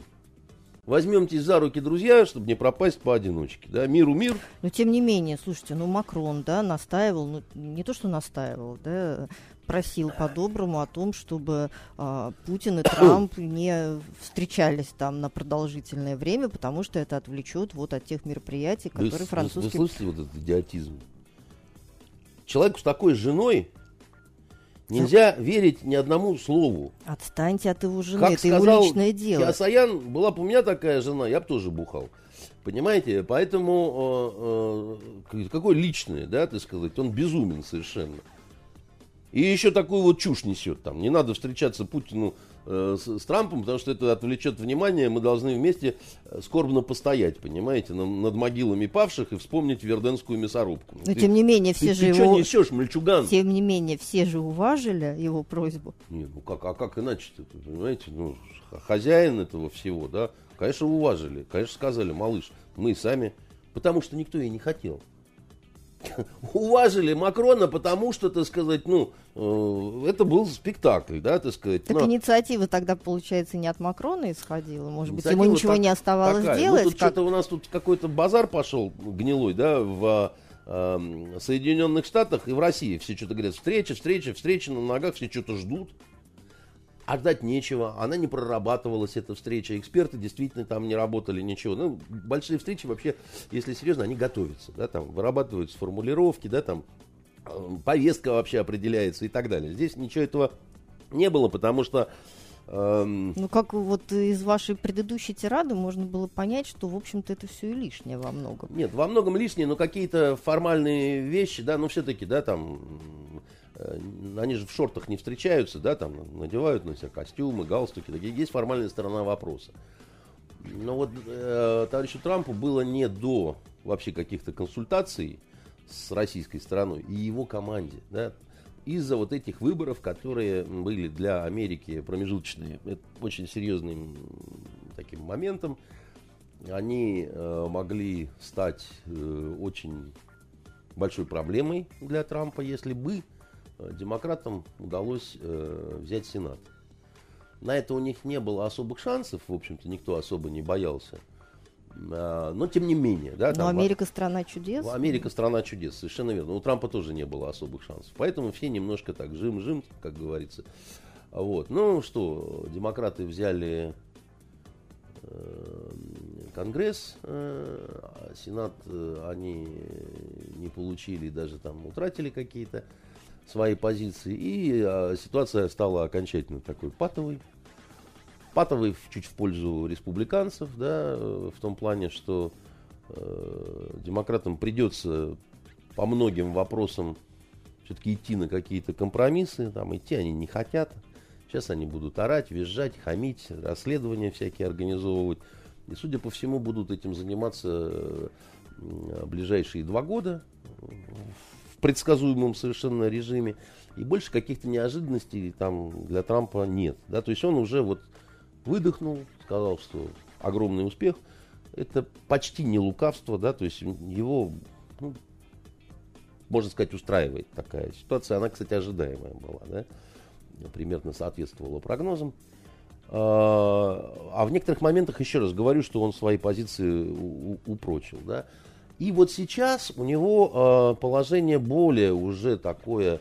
Возьмемтесь за руки, друзья, чтобы не пропасть поодиночке. Да? Миру мир. Но тем не менее, слушайте, ну Макрон, да, настаивал, ну не то, что настаивал, да, просил по-доброму о том, чтобы а, Путин и Трамп не встречались там на продолжительное время, потому что это отвлечет вот от тех мероприятий, которые вы, французские... Вы, вы слышите вот этот идиотизм? человеку с такой женой нельзя верить ни одному слову. Отстаньте от его жены, как это сказал его личное дело. Киасаян, была бы у меня такая жена, я бы тоже бухал. Понимаете? Поэтому э, э, какой личный, да, ты сказать, он безумен совершенно. И еще такую вот чушь несет там. Не надо встречаться Путину э, с, с Трампом, потому что это отвлечет внимание. Мы должны вместе э, скорбно постоять, понимаете, на, над могилами павших и вспомнить Верденскую мясорубку. Но ты, тем не менее все ты, же ты его... несешь, мальчуган? Тем не менее все же уважили его просьбу. Не, ну как, а как иначе-то, понимаете? Ну, хозяин этого всего, да, конечно, уважили. Конечно, сказали, малыш, мы сами, потому что никто и не хотел уважили Макрона, потому что, так сказать, ну, э, это был спектакль, да, так сказать. Так но... инициатива тогда, получается, не от Макрона исходила, может быть, ему ничего так, не оставалось такая. делать. Ну, тут как... что-то у нас тут какой-то базар пошел гнилой, да, в э, Соединенных Штатах и в России. Все что-то говорят, встреча, встреча, встреча на ногах, все что-то ждут. А ждать нечего, она не прорабатывалась, эта встреча. Эксперты действительно там не работали, ничего. Ну, большие встречи вообще, если серьезно, они готовятся, да, там вырабатываются формулировки, да, там э, повестка вообще определяется и так далее. Здесь ничего этого не было, потому что эм, ну, как вот из вашей предыдущей тирады можно было понять, что, в общем-то, это все и лишнее во многом. Нет, во многом лишнее, но какие-то формальные вещи, да, ну, все-таки, да, там, они же в шортах не встречаются, да, там надевают на себя костюмы, галстуки, такие, есть формальная сторона вопроса. Но вот э, товарищу Трампу было не до вообще каких-то консультаций с российской стороной и его команде, да, из-за вот этих выборов, которые были для Америки промежуточные, это очень серьезным таким моментом, они э, могли стать э, очень большой проблемой для Трампа, если бы Э, демократам удалось э, взять Сенат. На это у них не было особых шансов, в общем-то, никто особо не боялся. А, но тем не менее, да. Но Америка страна чудес. Америка страна чудес, совершенно верно. У Трампа тоже не было особых шансов. Поэтому все немножко так жим-жим, как говорится. Вот. Ну что, демократы взяли Конгресс, Сенат они не получили, даже там утратили какие-то свои позиции, и ситуация стала окончательно такой патовой. Патовый чуть в пользу республиканцев, да, в том плане, что э, демократам придется по многим вопросам все-таки идти на какие-то компромиссы, там идти они не хотят. Сейчас они будут орать, визжать, хамить, расследования всякие организовывать. И, судя по всему, будут этим заниматься э, ближайшие два года предсказуемом совершенно режиме. И больше каких-то неожиданностей там для Трампа нет. Да? То есть он уже вот выдохнул, сказал, что огромный успех. Это почти не лукавство, да, то есть его, ну, можно сказать, устраивает такая ситуация. Она, кстати, ожидаемая была, да, примерно соответствовала прогнозам. А, а в некоторых моментах, еще раз говорю, что он свои позиции упрочил, да. И вот сейчас у него э, положение более уже такое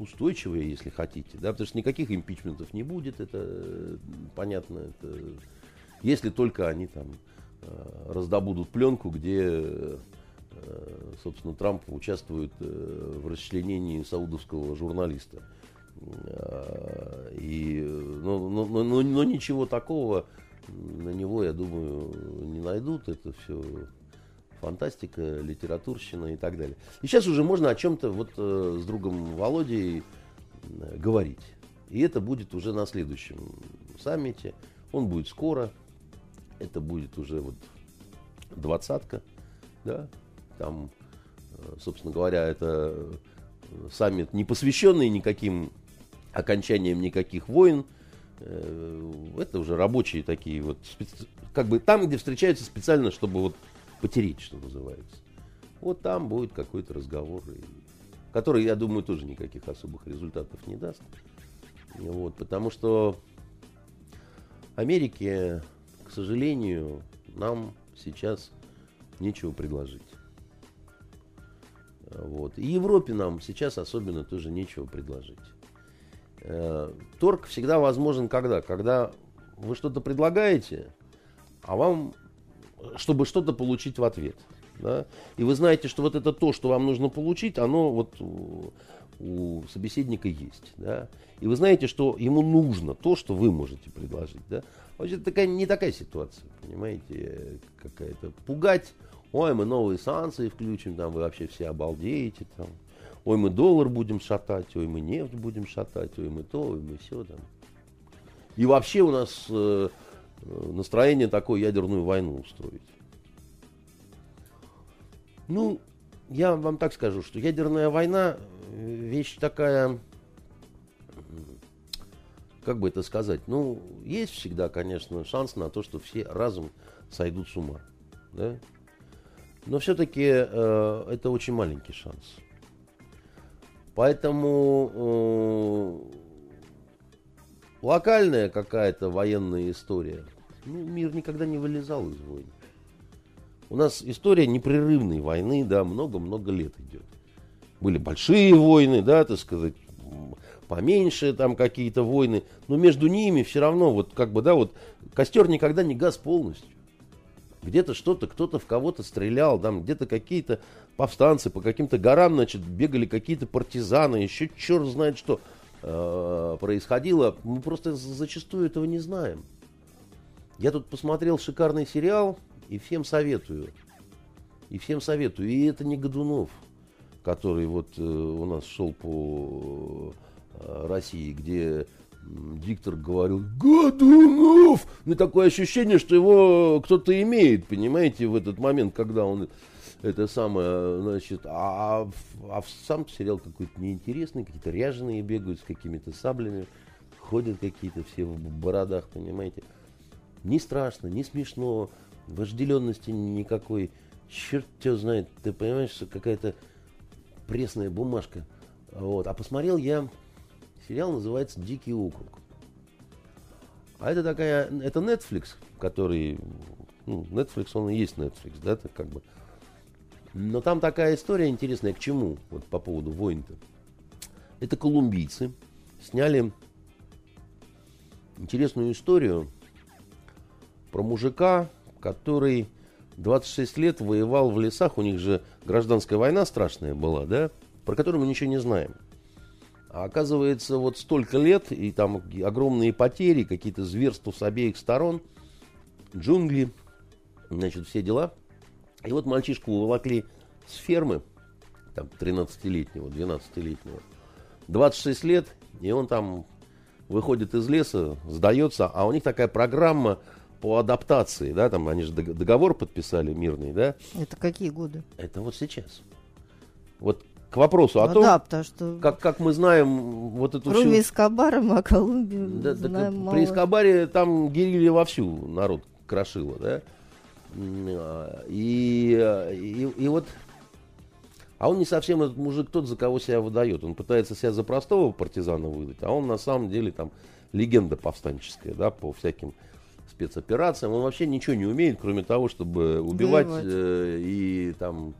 устойчивые, если хотите, да, потому что никаких импичментов не будет, это понятно, это, если только они там э, раздобудут пленку, где, э, собственно, Трамп участвует э, в расчленении саудовского журналиста. И, но, но, но, но ничего такого на него, я думаю, не найдут. Это все фантастика, литературщина и так далее. И сейчас уже можно о чем-то вот э, с другом Володей э, говорить. И это будет уже на следующем саммите. Он будет скоро. Это будет уже вот двадцатка. Да? Там, э, собственно говоря, это саммит не посвященный никаким окончанием никаких войн. Э, это уже рабочие такие вот, как бы там, где встречаются специально, чтобы вот потереть, что называется. Вот там будет какой-то разговор, который, я думаю, тоже никаких особых результатов не даст. Вот, потому что Америке, к сожалению, нам сейчас нечего предложить. Вот. И Европе нам сейчас особенно тоже нечего предложить. Э, торг всегда возможен когда? Когда вы что-то предлагаете, а вам чтобы что-то получить в ответ. Да? И вы знаете, что вот это то, что вам нужно получить, оно вот у, у собеседника есть. Да? И вы знаете, что ему нужно то, что вы можете предложить. Да? Вообще такая, не такая ситуация, понимаете, какая-то. Пугать, ой, мы новые санкции включим, там вы вообще все обалдеете, там. Ой, мы доллар будем шатать, ой, мы нефть будем шатать, ой, мы то, ой, мы все. Там. И вообще у нас э, Э, настроение такое ядерную войну устроить. Ну, я вам так скажу, что ядерная война э, вещь такая, как бы это сказать, ну, есть всегда, конечно, шанс на то, что все разом сойдут с ума. Да? Но все-таки э, это очень маленький шанс. Поэтому э, локальная какая-то военная история. Ну, мир никогда не вылезал из войны. У нас история непрерывной войны, да, много-много лет идет. Были большие войны, да, так сказать, поменьше там какие-то войны, но между ними все равно вот как бы, да, вот костер никогда не газ полностью. Где-то что-то, кто-то в кого-то стрелял, там где-то какие-то повстанцы по каким-то горам, значит, бегали какие-то партизаны, еще черт знает что. Э, происходило, мы просто зачастую этого не знаем. Я тут посмотрел шикарный сериал и всем советую. И всем советую. И это не Годунов, который вот э, у нас шел по э, России, где диктор говорил «Годунов!» Ну, такое ощущение, что его кто-то имеет, понимаете, в этот момент, когда он это самое, значит, а, а, а сам сериал какой-то неинтересный, какие-то ряженые бегают с какими-то саблями, ходят какие-то все в бородах, понимаете. Не страшно, не смешно, вожделенности никакой. Черт тебя знает, ты понимаешь, что какая-то пресная бумажка. Вот. А посмотрел я, сериал называется «Дикий округ». А это такая, это Netflix, который, ну, Netflix, он и есть Netflix, да, это как бы но там такая история интересная, к чему, вот по поводу войн-то. Это колумбийцы сняли интересную историю про мужика, который 26 лет воевал в лесах. У них же гражданская война страшная была, да? Про которую мы ничего не знаем. А оказывается, вот столько лет, и там огромные потери, какие-то зверства с обеих сторон, джунгли, значит, все дела. И вот мальчишку уволокли с фермы, там, 13-летнего, 12-летнего. 26 лет, и он там выходит из леса, сдается, а у них такая программа по адаптации, да, там они же договор подписали мирный, да. Это какие годы? Это вот сейчас. Вот к вопросу о ну, том, да, потому что как, как мы знаем вот эту кроме всю... Эскобара мы о Колумбии Да, знаем так, мало. При Эскобаре там герилья вовсю народ крошила, да. И, и, и вот... А он не совсем этот мужик тот, за кого себя выдает. Он пытается себя за простого партизана выдать, а он на самом деле там легенда повстанческая, да, по всяким спецоперациям. Он вообще ничего не умеет, кроме того, чтобы убивать э, и там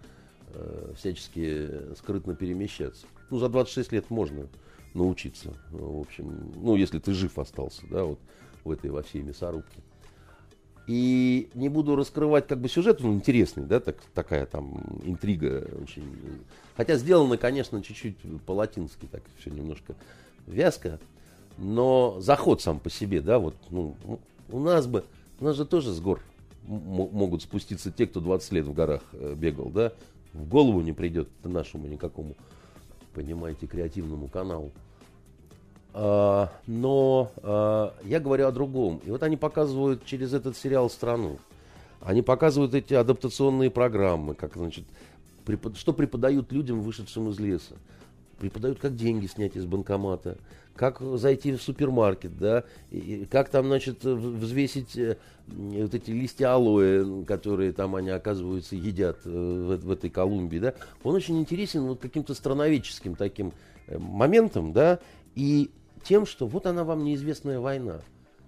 э, всячески скрытно перемещаться. Ну, за 26 лет можно научиться, в общем, ну, если ты жив остался, да, вот в этой во всей мясорубке. И не буду раскрывать как бы сюжет, он интересный, да, так, такая там интрига очень. Хотя сделано, конечно, чуть-чуть по-латински, так все немножко вязко. Но заход сам по себе, да, вот, ну, у нас бы, у нас же тоже с гор могут спуститься те, кто 20 лет в горах э, бегал, да, в голову не придет нашему никакому, понимаете, креативному каналу. А, но а, я говорю о другом. И вот они показывают через этот сериал страну. Они показывают эти адаптационные программы, как, значит, препод... что преподают людям, вышедшим из леса. Преподают, как деньги снять из банкомата, как зайти в супермаркет, да, и как там, значит, взвесить э, вот эти листья алоэ, которые там они, оказывается, едят э, в, в этой Колумбии, да. Он очень интересен вот каким-то страноведческим таким э, моментом, да, и тем, что вот она вам неизвестная война.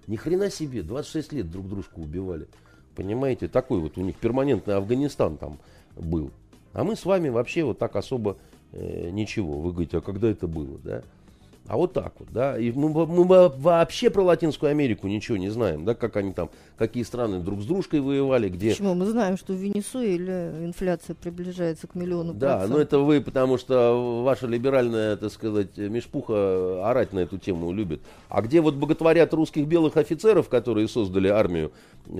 Ни хрена себе, 26 лет друг дружку убивали. Понимаете, такой вот у них перманентный Афганистан там был. А мы с вами вообще вот так особо э, ничего. Вы говорите, а когда это было, да? А вот так вот, да. И мы, мы вообще про Латинскую Америку ничего не знаем, да, как они там, какие страны друг с дружкой воевали, где. Почему? Мы знаем, что в Венесуэле инфляция приближается к миллиону Да, процентов. но это вы, потому что ваша либеральная, так сказать, мешпуха орать на эту тему любит. А где вот боготворят русских белых офицеров, которые создали армию,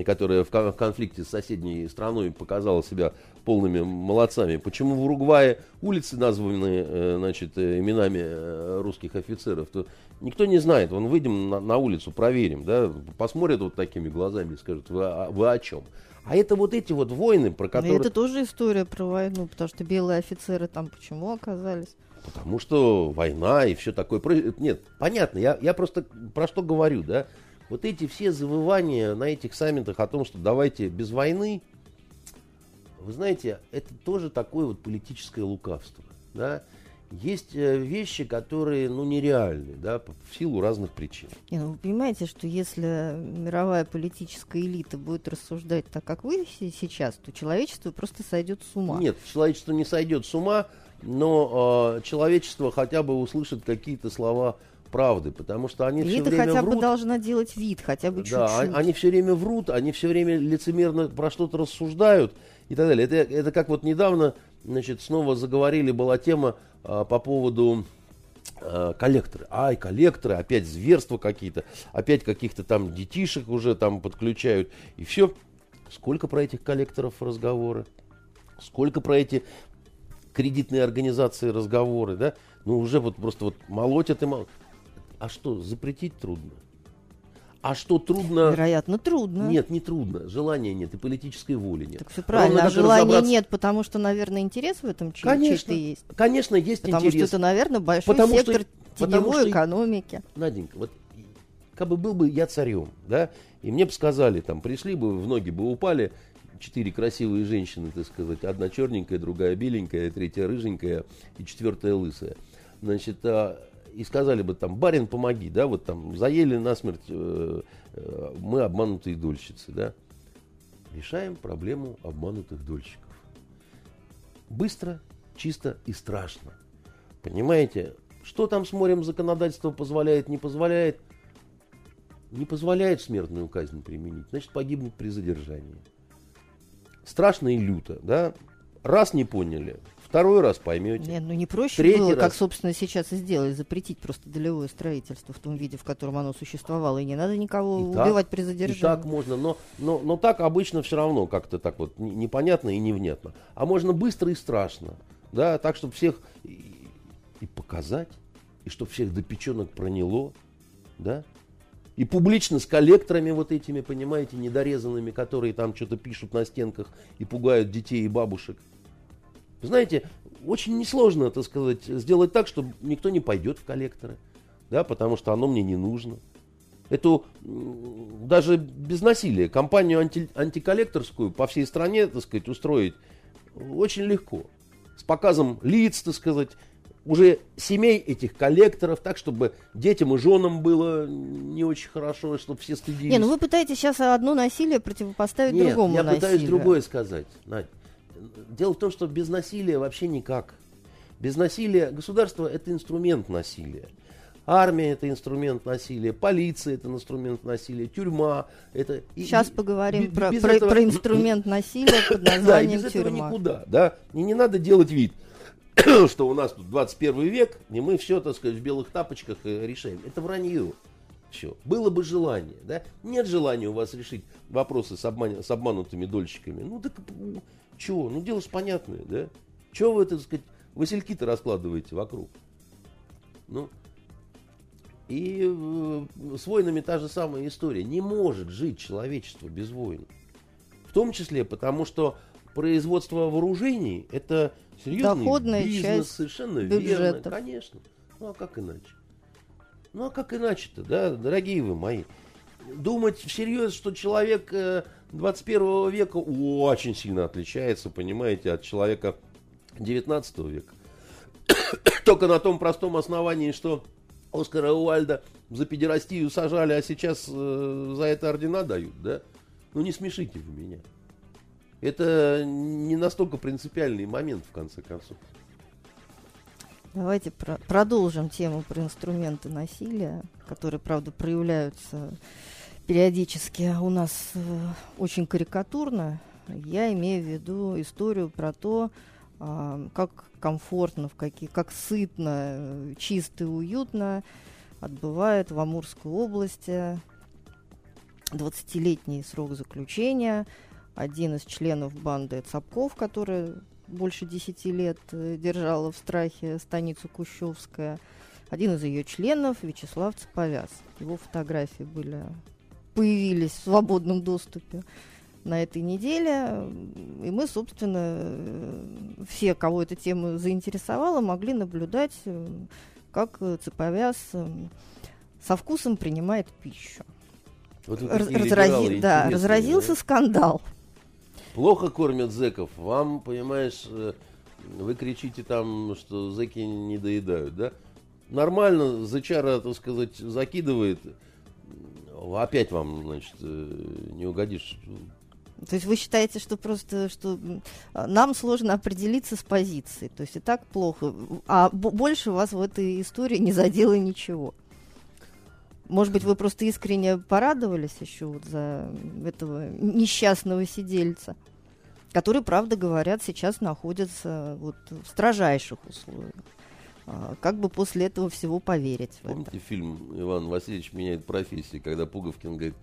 которая в конфликте с соседней страной показала себя полными молодцами. Почему в Уругвае улицы названы э, значит, э, именами э, русских офицеров? То никто не знает. Вон выйдем на, на улицу, проверим, да, посмотрят вот такими глазами и скажут, вы, вы о чем? А это вот эти вот войны, про которые... это тоже история про войну, потому что белые офицеры там почему оказались? Потому что война и все такое. Нет, понятно, я, я просто про что говорю, да? Вот эти все завывания на этих саммитах о том, что давайте без войны, вы знаете, это тоже такое вот политическое лукавство. Да? Есть э, вещи, которые ну, нереальны, да, в силу разных причин. Не, ну, вы понимаете, что если мировая политическая элита будет рассуждать так, как вы сейчас, то человечество просто сойдет с ума. Нет, человечество не сойдет с ума, но э, человечество хотя бы услышит какие-то слова правды, потому что они Элита все время хотя врут. бы должна делать вид, хотя бы чуть-чуть. Да, они все время врут, они все время лицемерно про что-то рассуждают и так далее. Это, это как вот недавно, значит, снова заговорили, была тема а, по поводу а, коллекторы. Ай, коллекторы, опять зверства какие-то, опять каких-то там детишек уже там подключают. И все. Сколько про этих коллекторов разговоры? Сколько про эти кредитные организации разговоры, да? Ну, уже вот просто вот молотят и молотят. А что, запретить трудно? А что трудно? Вероятно, трудно. Нет, не трудно. Желания нет и политической воли нет. Так все правильно. Ровно, а желания разобраться... нет, потому что, наверное, интерес в этом конечно, есть. Конечно, есть потому интерес. Потому что это, наверное, большой потому сектор что, теневой что, экономики. Наденька, вот как бы был бы я царем, да, и мне бы сказали, там, пришли бы, в ноги бы упали, четыре красивые женщины, так сказать, одна черненькая, другая беленькая, третья рыженькая и четвертая лысая. Значит, а, и сказали бы там, барин, помоги, да, вот там заели насмерть э, э, мы обманутые дольщицы, да. Решаем проблему обманутых дольщиков. Быстро, чисто и страшно. Понимаете, что там с морем законодательство позволяет, не позволяет, не позволяет смертную казнь применить, значит погибнуть при задержании. Страшно и люто, да? Раз не поняли, второй раз поймете. Нет, ну не проще Третий было, раз. как, собственно, сейчас и сделали, запретить просто долевое строительство в том виде, в котором оно существовало, и не надо никого И так, убивать при И задержании. так можно, но, но, но так обычно все равно как-то так вот не- непонятно и невнятно. А можно быстро и страшно, да, так, чтобы всех и, и показать, и чтобы всех до печенок проняло, да, и публично с коллекторами вот этими, понимаете, недорезанными, которые там что-то пишут на стенках и пугают детей и бабушек. Знаете, очень несложно, так сказать, сделать так, чтобы никто не пойдет в коллекторы, да, потому что оно мне не нужно. Эту даже без насилия компанию анти- антиколлекторскую по всей стране, так сказать, устроить очень легко. С показом лиц, так сказать, уже семей этих коллекторов, так, чтобы детям и женам было не очень хорошо, чтобы все стыдились. Не, ну вы пытаетесь сейчас одно насилие противопоставить Нет, другому я насилию. пытаюсь другое сказать, Надь. Дело в том, что без насилия вообще никак. Без насилия государство это инструмент насилия. Армия это инструмент насилия, полиция это инструмент насилия, тюрьма это. Сейчас и- поговорим без- про, без про- этого- про инструмент насилия под Да, и названием без этого тюрьма. никуда, да. И не надо делать вид, что у нас тут 21 век, и мы все, так сказать, в белых тапочках э, решаем. Это вранье. Все. Было бы желание, да? Нет желания у вас решить вопросы с, обман- с обманутыми дольщиками. Ну так чего? Ну дело ж понятное, да? Чего вы, так сказать, васильки-то раскладываете вокруг? Ну, и э, с войнами та же самая история. Не может жить человечество без войн. В том числе потому, что производство вооружений это серьезный Доходная бизнес, часть совершенно верно, бюджета. конечно. Ну а как иначе? Ну а как иначе-то, да, дорогие вы мои? Думать всерьез, что человек э, 21 века очень сильно отличается, понимаете, от человека 19 века. Только на том простом основании, что Оскара Уальда за педерастию сажали, а сейчас э, за это ордена дают, да? Ну не смешите вы меня. Это не настолько принципиальный момент, в конце концов. Давайте про- продолжим тему про инструменты насилия, которые, правда, проявляются периодически у нас э, очень карикатурно. Я имею в виду историю про то, а, как комфортно, в какие, как сытно, э, чисто и уютно отбывает в Амурской области 20-летний срок заключения один из членов банды Цапков, который больше 10 лет э, держала в страхе станицу Кущевская. Один из ее членов Вячеслав Цеповяз. Его фотографии были появились в свободном доступе на этой неделе. И мы, собственно, все, кого эта тема заинтересовала, могли наблюдать, э, как Цеповяз э, со вкусом принимает пищу. Вот разрази- да, разразился да? скандал. Плохо кормят зеков. Вам, понимаешь, э, вы кричите там, что зеки не доедают, да? Нормально, зачара, так сказать, закидывает. Опять вам, значит, э, не угодишь. То есть вы считаете, что просто что нам сложно определиться с позицией, то есть и так плохо, а бо- больше вас в этой истории не задело ничего. Может быть, вы просто искренне порадовались еще вот за этого несчастного сидельца, который, правда, говорят, сейчас находится вот в строжайших условиях. А, Как бы после этого всего поверить в это? Фильм «Иван Васильевич меняет профессии», когда Пуговкин говорит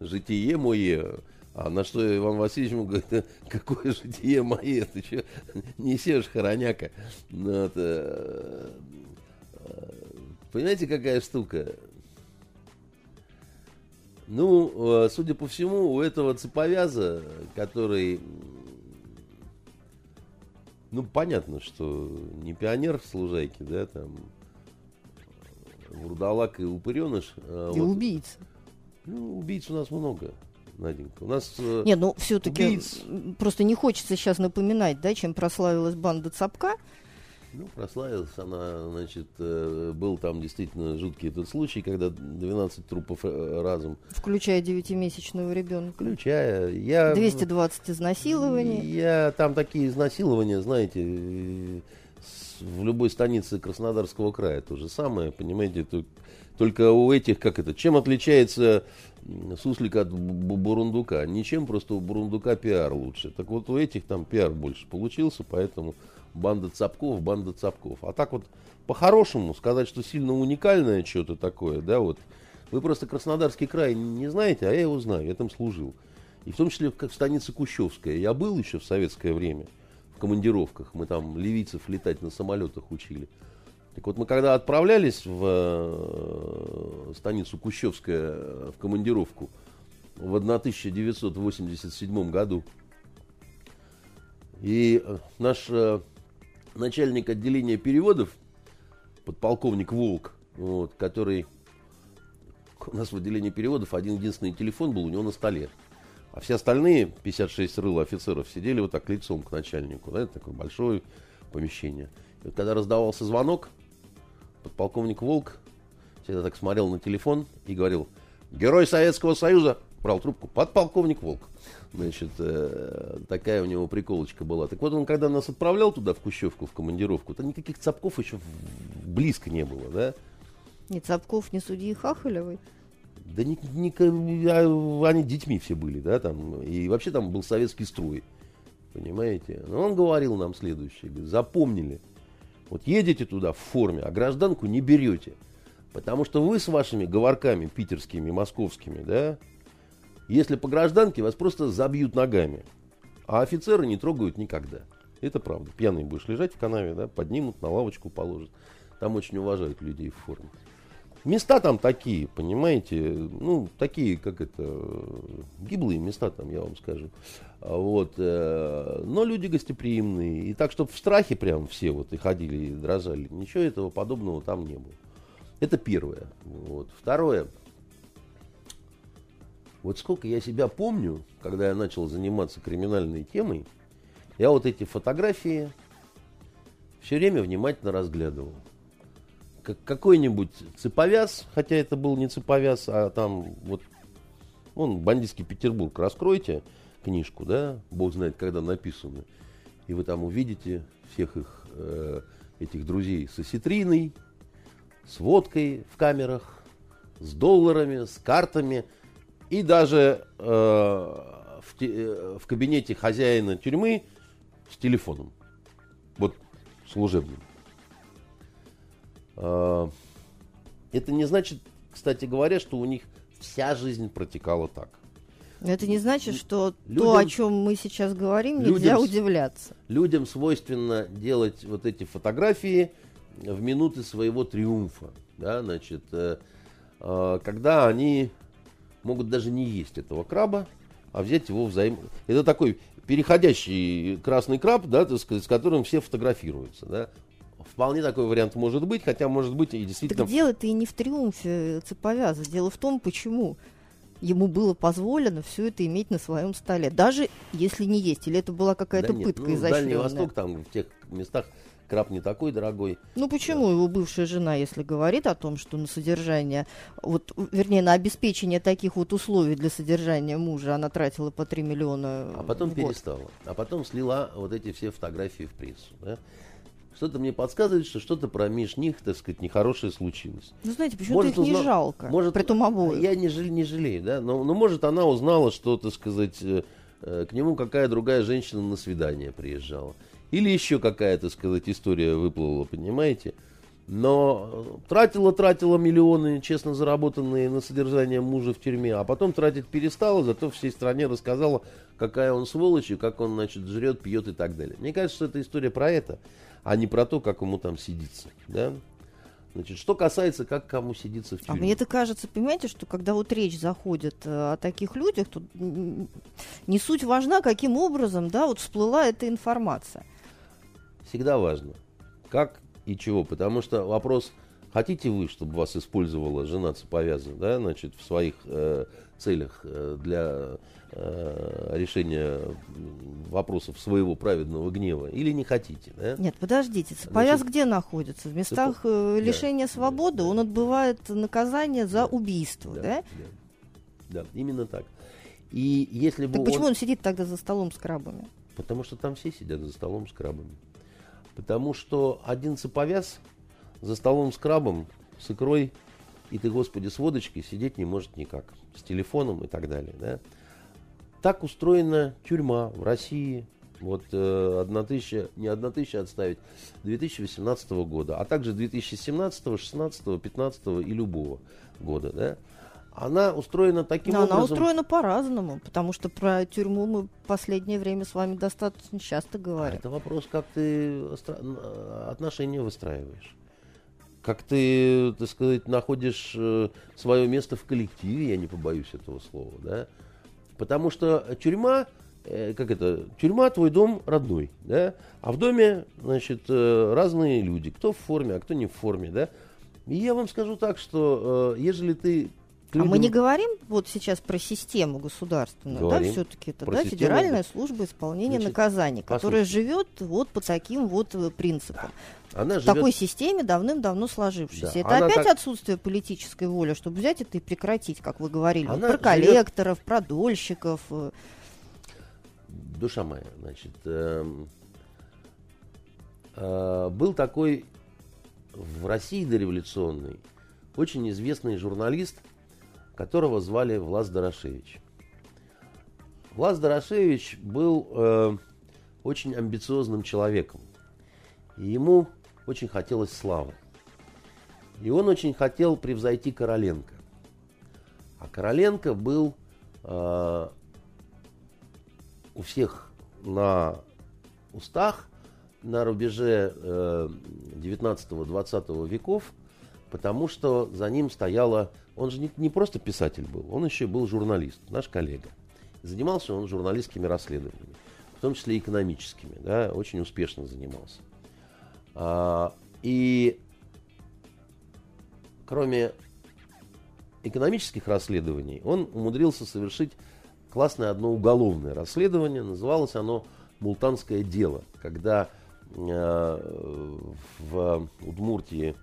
«Житие мое», а на что Иван Васильевич ему говорит, «Да какое житие мое, ты что несешь, хороняка? Ну, вот, э, понимаете, какая штука? Ну, э, судя по всему, у этого цеповяза, который, ну, понятно, что не пионер в служайке, да, там, вурдалак и упыреныш. а И вот, убийца. Ну, убийц у нас много, Наденька. У нас... э, Нет, ну все-таки убийц. просто не хочется сейчас напоминать, да, чем прославилась банда Цапка. Ну, прославилась она, значит, э, был там действительно жуткий этот случай, когда 12 трупов э, разом, включая девятимесячного ребенка. включая... Я, 220 изнасилований. Я там такие изнасилования, знаете, в любой станице Краснодарского края то же самое, понимаете, Только у этих, как это, чем отличается суслик от бурундука? Ничем, просто у бурундука пиар лучше. Так вот у этих там пиар больше получился, поэтому банда цапков, банда цапков. А так вот, по-хорошему, сказать, что сильно уникальное что-то такое, да, вот, вы просто Краснодарский край не знаете, а я его знаю, я там служил. И в том числе как в станице Кущевская. Я был еще в советское время в командировках. Мы там ливийцев летать на самолетах учили. Так вот, мы когда отправлялись в э, станицу Кущевская э, в командировку в 1987 году, и э, наш начальник отделения переводов, подполковник Волк, вот, который у нас в отделении переводов один единственный телефон был у него на столе. А все остальные 56 рыл офицеров сидели вот так лицом к начальнику. Да, это такое большое помещение. И вот когда раздавался звонок, подполковник Волк всегда так смотрел на телефон и говорил, герой Советского Союза, брал трубку, подполковник Волк. Значит, э, такая у него приколочка была. Так вот он, когда нас отправлял туда, в Кущевку, в командировку, то никаких цапков еще близко не было, да? Ни Цапков, ни судьи Хахалевой. Да не, не, а, они детьми все были, да, там. И вообще там был советский строй. Понимаете? Но он говорил нам следующее. Говорит, запомнили. Вот едете туда в форме, а гражданку не берете. Потому что вы с вашими говорками питерскими, московскими, да, если по гражданке, вас просто забьют ногами. А офицеры не трогают никогда. Это правда. Пьяный будешь лежать в канаве, да, поднимут, на лавочку положат. Там очень уважают людей в форме. Места там такие, понимаете, ну, такие, как это, гиблые места там, я вам скажу. Вот, э, но люди гостеприимные. И так, чтобы в страхе прям все вот и ходили, и дрожали. Ничего этого подобного там не было. Это первое. Вот. Второе. Вот сколько я себя помню, когда я начал заниматься криминальной темой, я вот эти фотографии все время внимательно разглядывал. Как какой-нибудь цеповяз, хотя это был не цеповяз, а там вот, вон, бандитский Петербург, раскройте книжку, да, бог знает, когда написано, и вы там увидите всех их, э, этих друзей с осетриной, с водкой в камерах, с долларами, с картами, и даже э, в, те, э, в кабинете хозяина тюрьмы с телефоном, вот служебным. А, это не значит, кстати говоря, что у них вся жизнь протекала так. Это не значит, что людям, то, о чем мы сейчас говорим, нельзя людям, удивляться. Людям свойственно делать вот эти фотографии в минуты своего триумфа. Да, значит, э, э, когда они могут даже не есть этого краба, а взять его взаим... Это такой переходящий красный краб, да, так сказать, с которым все фотографируются. Да? Вполне такой вариант может быть, хотя может быть и действительно... Так дело-то и не в триумфе цеповяза. Дело в том, почему ему было позволено все это иметь на своем столе. Даже если не есть. Или это была какая-то да пытка ну, изощренная. Дальний Восток, там в тех местах краб не такой дорогой. Ну почему да. его бывшая жена, если говорит о том, что на содержание, вот, вернее, на обеспечение таких вот условий для содержания мужа она тратила по 3 миллиона А потом перестала. А потом слила вот эти все фотографии в прессу. Да? Что-то мне подсказывает, что что-то про них, так сказать, нехорошее случилось. Ну, знаете, почему-то их узна... не жалко, может, при том обоих. Я не, жалею, не жалею, да, но, но может она узнала, что, так сказать, э, э, к нему какая другая женщина на свидание приезжала. Или еще какая, то сказать, история выплыла, понимаете? Но тратила, тратила миллионы, честно заработанные на содержание мужа в тюрьме, а потом тратить перестала, зато всей стране рассказала, какая он сволочь, и как он, значит, жрет, пьет и так далее. Мне кажется, что это история про это а не про то, как ему там сидится. Да? Значит, что касается, как кому сидится в а тюрьме. А мне это кажется, понимаете, что когда вот речь заходит э, о таких людях, то не суть важна, каким образом, да, вот всплыла эта информация. Всегда важно, как и чего, потому что вопрос, хотите вы, чтобы вас использовала жена цеповяза, да, значит, в своих э, целях э, для э, решения вопросов своего праведного гнева или не хотите? Да? Нет, подождите, Цеповяз Значит, где находится? В местах Цепо... Э, лишения да, свободы да, он отбывает наказание за да, убийство, да? Да, да? да, именно так. И если бы так он... почему он сидит тогда за столом с крабами? Потому что там все сидят за столом с крабами. Потому что один цеповяз за столом с крабом, с икрой и ты, господи, с водочкой сидеть не может никак, с телефоном и так далее. Да? Так устроена тюрьма в России, вот э, 1000, не 1000 отставить, 2018 года, а также 2017, 16, 15 и любого года. Да? Она устроена таким Но образом... Она устроена по-разному, потому что про тюрьму мы в последнее время с вами достаточно часто говорим. А это вопрос, как ты отношения выстраиваешь. Как ты, так сказать, находишь э, свое место в коллективе, я не побоюсь этого слова, да? Потому что тюрьма, э, как это, тюрьма твой дом родной, да? А в доме, значит, э, разные люди, кто в форме, а кто не в форме, да? И я вам скажу так, что ежели ты людям... А мы не говорим вот сейчас про систему государственную, говорим. да, все-таки это да, Федеральная служба исполнения Значит, наказаний, которая живет вот по таким вот э, принципам. Она в живет... такой системе давным-давно сложившейся. Да, это опять так... отсутствие политической воли, чтобы взять это и прекратить, как вы говорили, вот про коллекторов, живет... про дольщиков. Э. Душа моя, значит, э, э, был такой в России дореволюционный очень известный журналист которого звали Влас Дорошевич. Влас Дорошевич был э, очень амбициозным человеком. И ему очень хотелось славы. И он очень хотел превзойти Короленко. А Короленко был э, у всех на устах на рубеже э, 19-20 веков, потому что за ним стояла он же не, не просто писатель был, он еще был журналист, наш коллега. Занимался он журналистскими расследованиями, в том числе экономическими, да, очень успешно занимался. А, и кроме экономических расследований, он умудрился совершить классное одно уголовное расследование. Называлось оно «Мултанское дело», когда э, в Удмуртии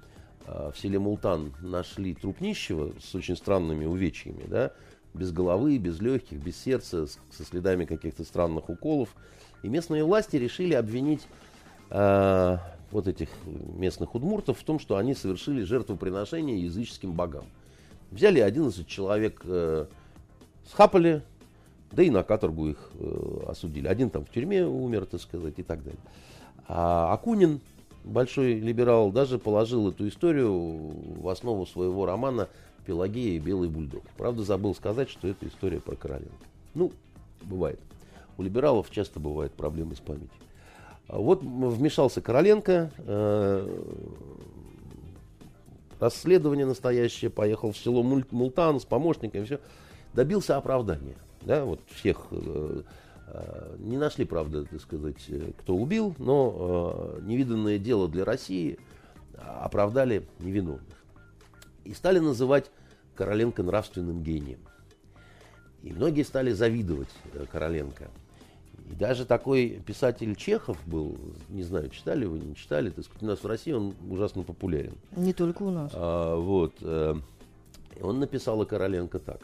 в селе Мултан нашли труп нищего с очень странными увечьями, да, без головы, без легких, без сердца, со следами каких-то странных уколов. И местные власти решили обвинить э, вот этих местных удмуртов в том, что они совершили жертвоприношение языческим богам. Взяли 11 человек, э, схапали, да и на каторгу их э, осудили. Один там в тюрьме умер, так сказать, и так далее. А Акунин, большой либерал даже положил эту историю в основу своего романа «Пелагея и белый бульдог». Правда, забыл сказать, что это история про Короленко. Ну, бывает. У либералов часто бывают проблемы с памятью. А вот вмешался Короленко, э, расследование настоящее, поехал в село Мултан с помощниками, все, добился оправдания. Да, вот всех Э, не нашли, правда, так сказать, э, кто убил, но э, невиданное дело для России оправдали невиновных. И стали называть Короленко нравственным гением. И многие стали завидовать Короленко. И даже такой писатель Чехов был, не знаю, читали вы, не читали, так сказать, у нас в России он ужасно популярен. Не только у нас. А, вот. Он написал о Короленко так.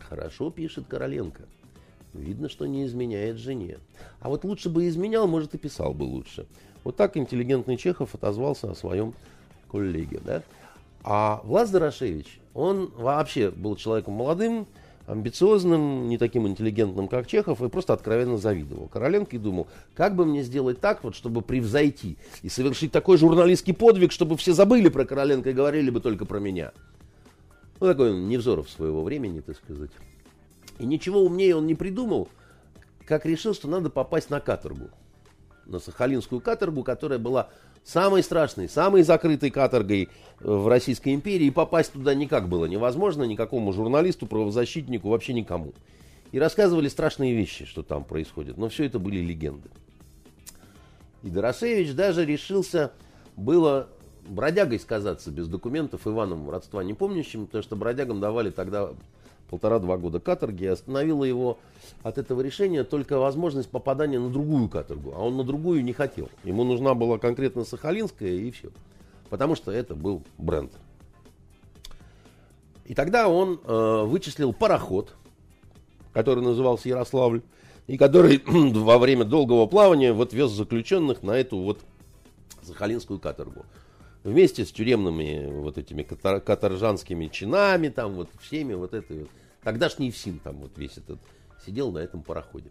Хорошо пишет Короленко. Видно, что не изменяет жене. А вот лучше бы изменял, может, и писал бы лучше. Вот так интеллигентный Чехов отозвался о своем коллеге. Да? А Влас Дорошевич, он вообще был человеком молодым, амбициозным, не таким интеллигентным, как Чехов, и просто откровенно завидовал Короленко и думал, как бы мне сделать так, вот, чтобы превзойти и совершить такой журналистский подвиг, чтобы все забыли про Короленко и говорили бы только про меня. Ну, такой Невзоров своего времени, так сказать. И ничего умнее он не придумал, как решил, что надо попасть на каторгу. На Сахалинскую каторгу, которая была самой страшной, самой закрытой каторгой в Российской империи. И попасть туда никак было невозможно, никакому журналисту, правозащитнику, вообще никому. И рассказывали страшные вещи, что там происходит. Но все это были легенды. И Доросевич даже решился было бродягой сказаться без документов Иваном родства не помнящим, потому что бродягам давали тогда полтора-два года каторги, и остановила его от этого решения только возможность попадания на другую каторгу. А он на другую не хотел. Ему нужна была конкретно Сахалинская и все. Потому что это был бренд. И тогда он э, вычислил пароход, который назывался Ярославль, и который во время долгого плавания вот вез заключенных на эту вот Сахалинскую каторгу. Вместе с тюремными вот этими катар- каторжанскими чинами, там вот всеми вот этой вот. Тогдашний ФСИН там вот весь этот сидел на этом пароходе.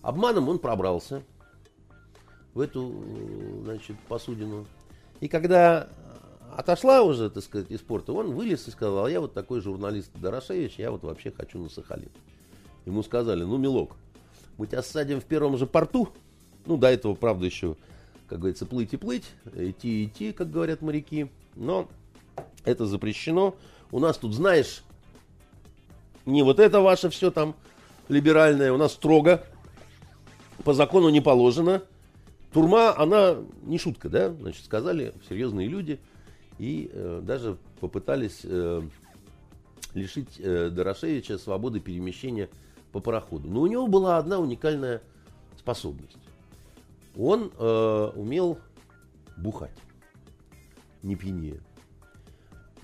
Обманом он пробрался в эту, значит, посудину. И когда отошла уже, так сказать, из порта, он вылез и сказал, а я вот такой журналист Дорошевич, я вот вообще хочу на Сахалин. Ему сказали, ну, милок, мы тебя садим в первом же порту, ну, до этого, правда, еще, как говорится, плыть и плыть, идти и идти, как говорят моряки, но это запрещено. У нас тут, знаешь, не вот это ваше все там либеральное, у нас строго, по закону не положено. Турма, она не шутка, да, значит, сказали серьезные люди – и э, даже попытались э, лишить э, Дорошевича свободы перемещения по пароходу. Но у него была одна уникальная способность. Он э, умел бухать, не пьянее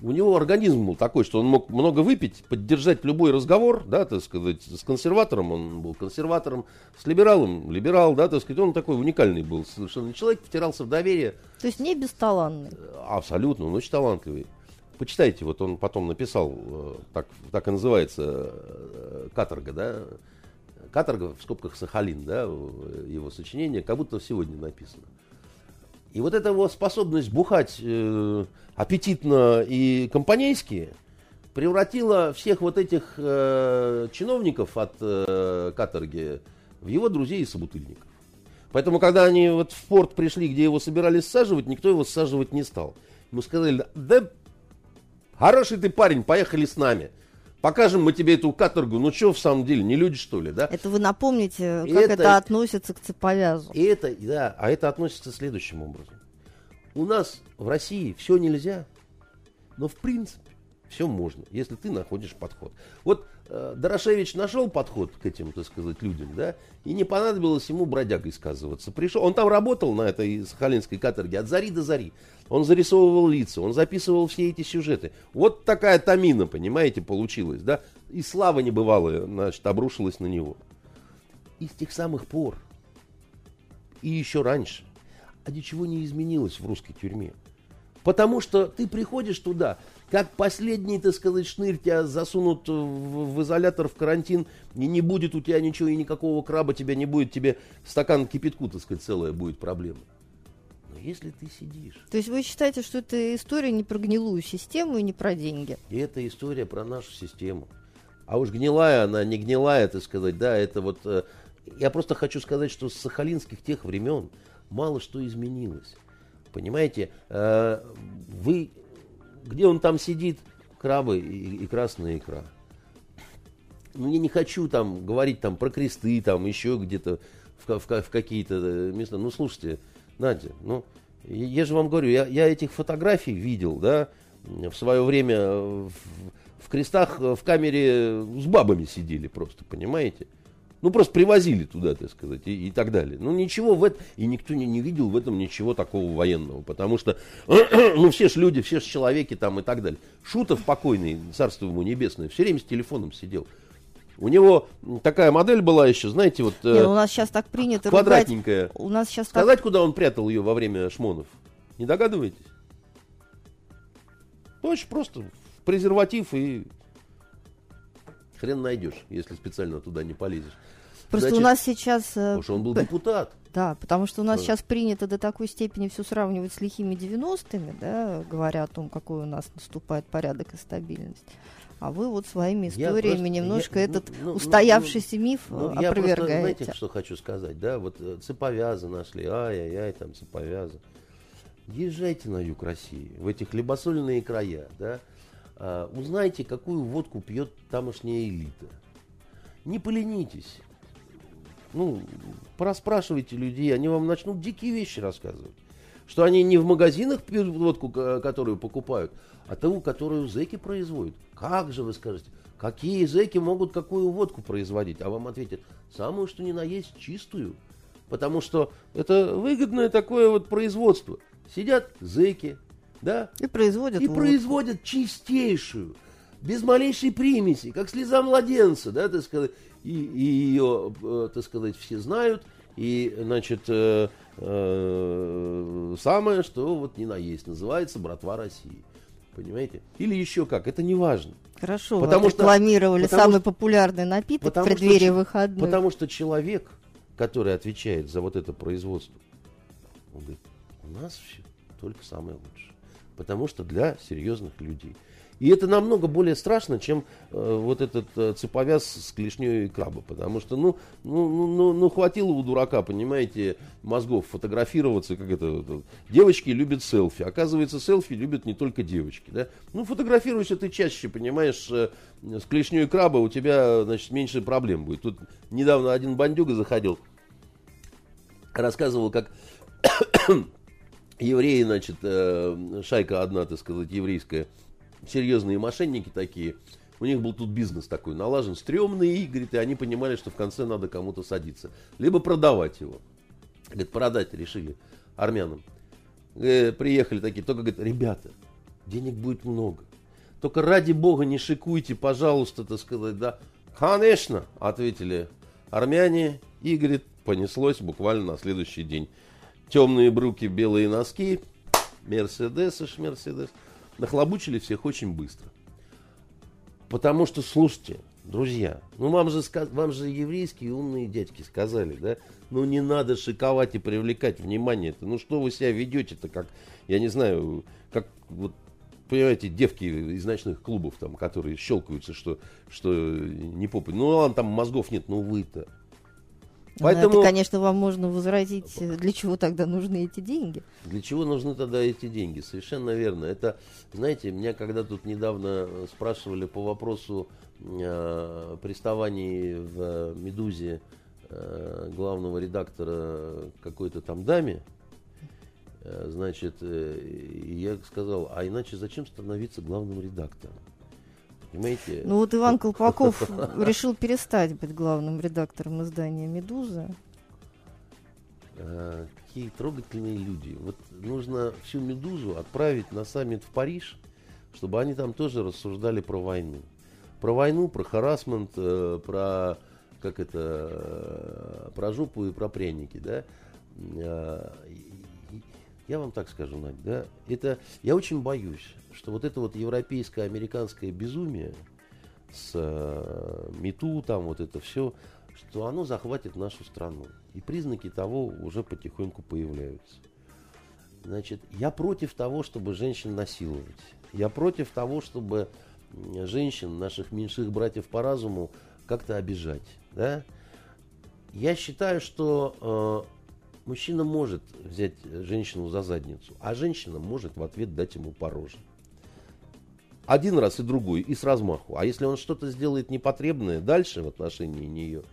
у него организм был такой, что он мог много выпить, поддержать любой разговор, да, так сказать, с консерватором он был консерватором, с либералом либерал, да, так сказать, он такой уникальный был совершенно человек, втирался в доверие. То есть не бесталанный? Абсолютно, он очень талантливый. Почитайте, вот он потом написал, э, так, так и называется, э, каторга, да, каторга в скобках Сахалин, да, его сочинение, как будто сегодня написано. И вот эта его способность бухать э, аппетитно и компанейски превратила всех вот этих э, чиновников от э, каторги в его друзей и собутыльников. Поэтому, когда они вот в порт пришли, где его собирались саживать, никто его саживать не стал. Ему сказали, да хороший ты парень, поехали с нами. Покажем мы тебе эту каторгу. Ну что, в самом деле, не люди, что ли, да? Это вы напомните, как это, это относится к цеповязу. И это, да, а это относится следующим образом. У нас в России все нельзя, но в принципе все можно, если ты находишь подход. Вот Дорошевич нашел подход к этим, так сказать, людям, да, и не понадобилось ему бродягой сказываться. Пришел, он там работал на этой сахалинской каторге от зари до зари. Он зарисовывал лица, он записывал все эти сюжеты. Вот такая тамина, понимаете, получилась, да, и слава небывалая, значит, обрушилась на него. И с тех самых пор, и еще раньше, а ничего не изменилось в русской тюрьме. Потому что ты приходишь туда, как последний, так сказать, шнырь тебя засунут в, в изолятор, в карантин, и не будет у тебя ничего, и никакого краба тебя не будет, тебе стакан кипятку, так сказать, целая будет проблема. Но если ты сидишь... То есть вы считаете, что это история не про гнилую систему и не про деньги? Это история про нашу систему. А уж гнилая она, не гнилая, так сказать, да, это вот... Э, я просто хочу сказать, что с сахалинских тех времен мало что изменилось. Понимаете, э, вы, где он там сидит, крабы и, и красная икра. Ну, я не хочу там говорить там про кресты, там еще где-то в, в, в какие-то э, места. Ну, слушайте, Надя, ну, я же вам говорю, я, я этих фотографий видел, да, в свое время в, в крестах в камере с бабами сидели просто, понимаете? Ну, просто привозили туда, так сказать, и, и так далее. Ну, ничего в этом, и никто не, не видел в этом ничего такого военного, потому что, ну, все ж люди, все ж человеки там и так далее. Шутов покойный, царство ему небесное, все время с телефоном сидел. У него такая модель была еще, знаете, вот... Не, ну, у нас сейчас так принято Квадратненькая. Ругать. У нас сейчас Сказать, так... куда он прятал ее во время шмонов? Не догадываетесь? Очень просто. В презерватив и хрен найдешь, если специально туда не полезешь. Просто Значит, у нас сейчас... Э, потому что он был депутат. Да, потому что у нас да. сейчас принято до такой степени все сравнивать с лихими 90-ми, да, говоря о том, какой у нас наступает порядок и стабильность. А вы вот своими историями просто, немножко я, этот ну, ну, устоявшийся ну, миф ну, опровергаете. Я просто, знаете, что хочу сказать, да, вот э, цеповязы нашли, ай-яй-яй, там цеповязы. Езжайте на юг России, в эти хлебосольные края, да, а, узнайте, какую водку пьет тамошняя элита. Не поленитесь, ну, проспрашивайте людей, они вам начнут дикие вещи рассказывать. Что они не в магазинах пьют водку, которую покупают, а ту, которую зэки производят. Как же вы скажете, какие зэки могут какую водку производить? А вам ответят, самую что ни на есть чистую. Потому что это выгодное такое вот производство. Сидят зэки, да? И производят И водку. производят чистейшую, без малейшей примеси, как слеза младенца, да, так сказать и, и ее, э, так сказать, все знают, И, значит, э, э, самое, что вот не наесть, называется «Братва России». Понимаете? Или еще как, это не важно. Хорошо, Потому что- рекламировали потому самый что- популярный напиток в Потому что преддверии ч- выходных. Потому что человек, который отвечает за вот это производство, он говорит, у нас все только самое лучшее. Потому что для серьезных людей. И это намного более страшно, чем э, вот этот э, цеповяз с клешней краба. Потому что, ну, ну, ну, ну, ну, хватило у дурака, понимаете, мозгов фотографироваться, как это, вот, девочки любят селфи. Оказывается, селфи любят не только девочки, да. Ну, фотографируешься ты чаще, понимаешь, э, с клешней краба у тебя, значит, меньше проблем будет. Тут недавно один бандюга заходил, рассказывал, как евреи, значит, э, шайка одна, так сказать, еврейская, серьезные мошенники такие, у них был тут бизнес такой налажен, стрёмный, говорит, и они понимали, что в конце надо кому-то садиться. Либо продавать его. Говорит, продать решили армянам. Э, приехали такие, только говорит, ребята, денег будет много. Только ради бога не шикуйте, пожалуйста, так сказать, да. Конечно, ответили армяне. И, говорит, понеслось буквально на следующий день. Темные бруки, белые носки, Мерседесы, Мерседес. Нахлобучили всех очень быстро. Потому что, слушайте, друзья, ну вам же, вам же еврейские умные дядьки сказали, да? Ну не надо шиковать и привлекать внимание. -то. Ну что вы себя ведете-то, как, я не знаю, как вот понимаете, девки из ночных клубов, там, которые щелкаются, что, что не попы. Ну, ладно, там мозгов нет, ну вы-то. Ну, Поэтому Это, конечно, вам можно возразить, э, для чего тогда нужны эти деньги. для чего нужны тогда эти деньги? Совершенно верно. Это, знаете, меня когда тут недавно э, спрашивали по вопросу э, приставаний в э, «Медузе» э, главного редактора какой-то там даме, э, значит, э, я сказал, а иначе зачем становиться главным редактором? Понимаете? Ну вот Иван Колпаков решил перестать быть главным редактором издания «Медуза». А, какие трогательные люди. Вот нужно всю «Медузу» отправить на саммит в Париж, чтобы они там тоже рассуждали про войну. Про войну, про харасмент, э, про как это, э, про жопу и про пряники, да. И- Я вам так скажу, Надь, да, это, я очень боюсь, что вот это вот европейское, американское безумие с э, МИТУ, там вот это все, что оно захватит нашу страну. И признаки того уже потихоньку появляются. Значит, я против того, чтобы женщин насиловать. Я против того, чтобы женщин, наших меньших братьев по разуму, как-то обижать. Да? Я считаю, что э, мужчина может взять женщину за задницу, а женщина может в ответ дать ему по роже. Один раз и другой, и с размаху. А если он что-то сделает непотребное дальше в отношении нее,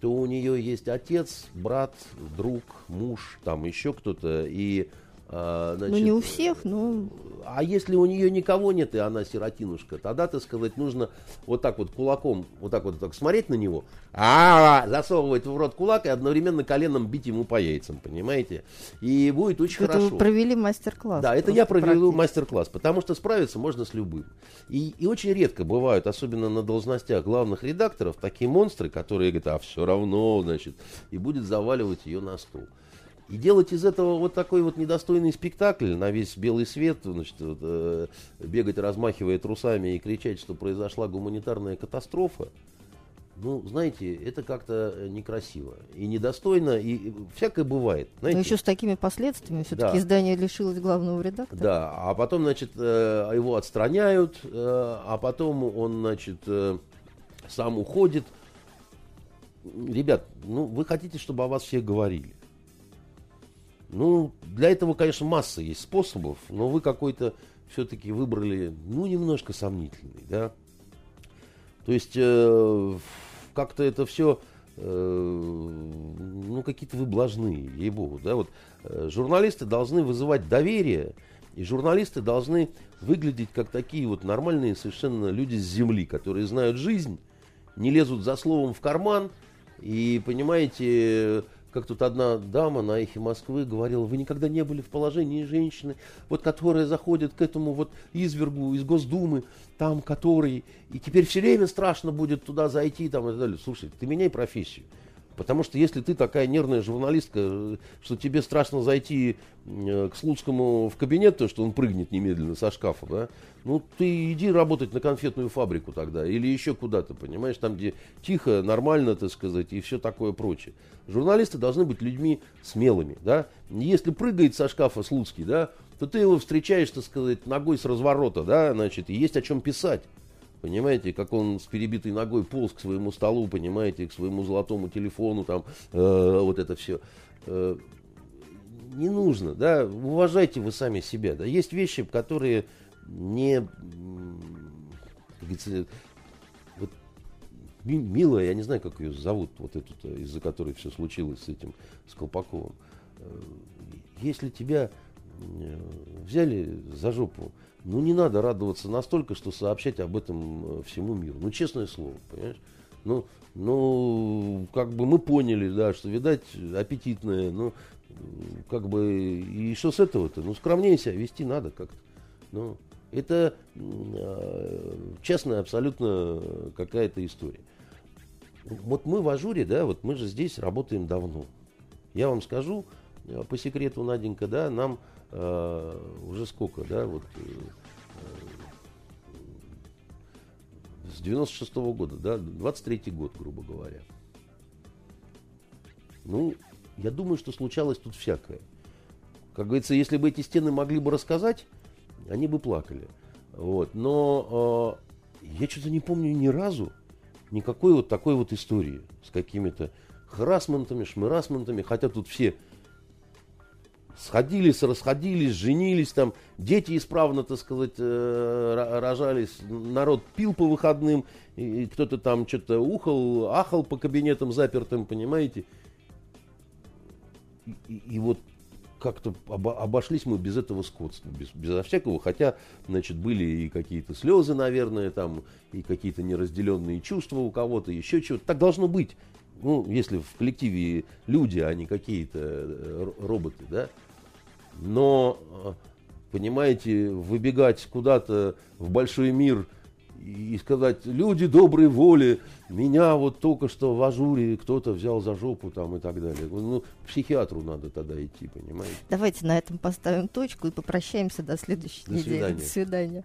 то у нее есть отец, брат, друг, муж, там еще кто-то. И, а, Ну значит, не у всех, но а если у нее никого нет, и она сиротинушка, тогда, так сказать, нужно вот так вот кулаком, вот так вот так смотреть на него, а засовывать в рот кулак и одновременно коленом бить ему по яйцам, понимаете? И будет очень это хорошо. вы провели мастер-класс. Да, это я провел мастер-класс, потому что справиться можно с любым. И, и очень редко бывают, особенно на должностях главных редакторов, такие монстры, которые говорят, а все равно, значит, и будет заваливать ее на стол. И делать из этого вот такой вот недостойный спектакль на весь белый свет, значит, вот, э, бегать, размахивая трусами и кричать, что произошла гуманитарная катастрофа, ну, знаете, это как-то э, некрасиво и недостойно, и всякое бывает. Но Знаете? еще с такими последствиями. Все-таки Да. издание лишилось главного редактора. Да, а потом, значит, э, его отстраняют, а потом он, значит, сам уходит. Ребят, ну, вы хотите, чтобы о вас все говорили. Ну, для этого, конечно, масса есть способов, но вы какой-то все-таки выбрали, ну, немножко сомнительный, да. То есть, э, как-то это все, ну, какие-то вы блажные, ей-богу, да. Вот э, журналисты должны вызывать доверие, и журналисты должны выглядеть как такие вот нормальные совершенно люди с земли, которые знают жизнь, не лезут за словом в карман, и, понимаете, как тут одна дама на эхе Москвы говорила, вы никогда не были в положении женщины, вот которая заходит к этому вот извергу из Госдумы, там который, и теперь все время страшно будет туда зайти, там и так далее. Слушай, ты меняй профессию. Потому что если ты такая нервная журналистка, что тебе страшно зайти э, к Слуцкому в кабинет, то что он прыгнет немедленно со шкафа, да, ну ты иди работать на конфетную фабрику тогда или еще куда-то, понимаешь, там, где тихо, нормально, так сказать, и все такое прочее. Журналисты должны быть людьми смелыми, да. Если прыгает со шкафа Слуцкий, да, то ты его встречаешь, так сказать, ногой с разворота, да, значит, и есть о чем писать. Понимаете, как он с перебитой ногой полз к своему столу, понимаете, к своему золотому телефону, там, э, вот это все. Э, не нужно, да, уважайте вы сами себя, да. Есть вещи, которые не, вот, милая, я не знаю, как ее зовут, вот эту, из-за которой все случилось с этим, с Колпаковым. Э, если тебя взяли за жопу, ну, не надо радоваться настолько, что сообщать об этом э, всему миру. Ну, честное слово, понимаешь? Ну, ну, как бы мы поняли, да, что, видать, аппетитное, ну, как бы, и что с этого-то? Ну, скромнее себя вести надо как-то. Ну, это э, честная абсолютно какая-то история. Вот мы в Ажуре, да, вот мы же здесь работаем давно. Я вам скажу, э, по секрету, Наденька, да, нам э, уже сколько, да, вот э, с 96 -го года, да, 23 год, грубо говоря. Ну, я думаю, что случалось тут всякое. Как говорится, если бы эти стены могли бы рассказать, они бы плакали. Вот. Но э, я что-то не помню ни разу никакой вот такой вот истории с какими-то харасментами, шмырасментами, хотя тут все сходились, расходились, женились, там дети исправно, так сказать, э, рожались, народ пил по выходным, и кто-то там что-то ухал, ахал по кабинетам запертым, понимаете? И, и, и вот как-то обошлись мы без этого скотства, без, безо всякого, хотя, значит, были и какие-то слезы, наверное, там, и какие-то неразделенные чувства у кого-то, еще чего-то. Так должно быть. Ну, если в коллективе люди, а не какие-то э, роботы, да. Но, э, понимаете, выбегать куда-то в большой мир и сказать, люди доброй воли, меня вот только что в ажуре кто-то взял за жопу там и так далее. Ну, к психиатру надо тогда идти, понимаете? Давайте на этом поставим точку и попрощаемся до следующей до недели. Свидания. До свидания.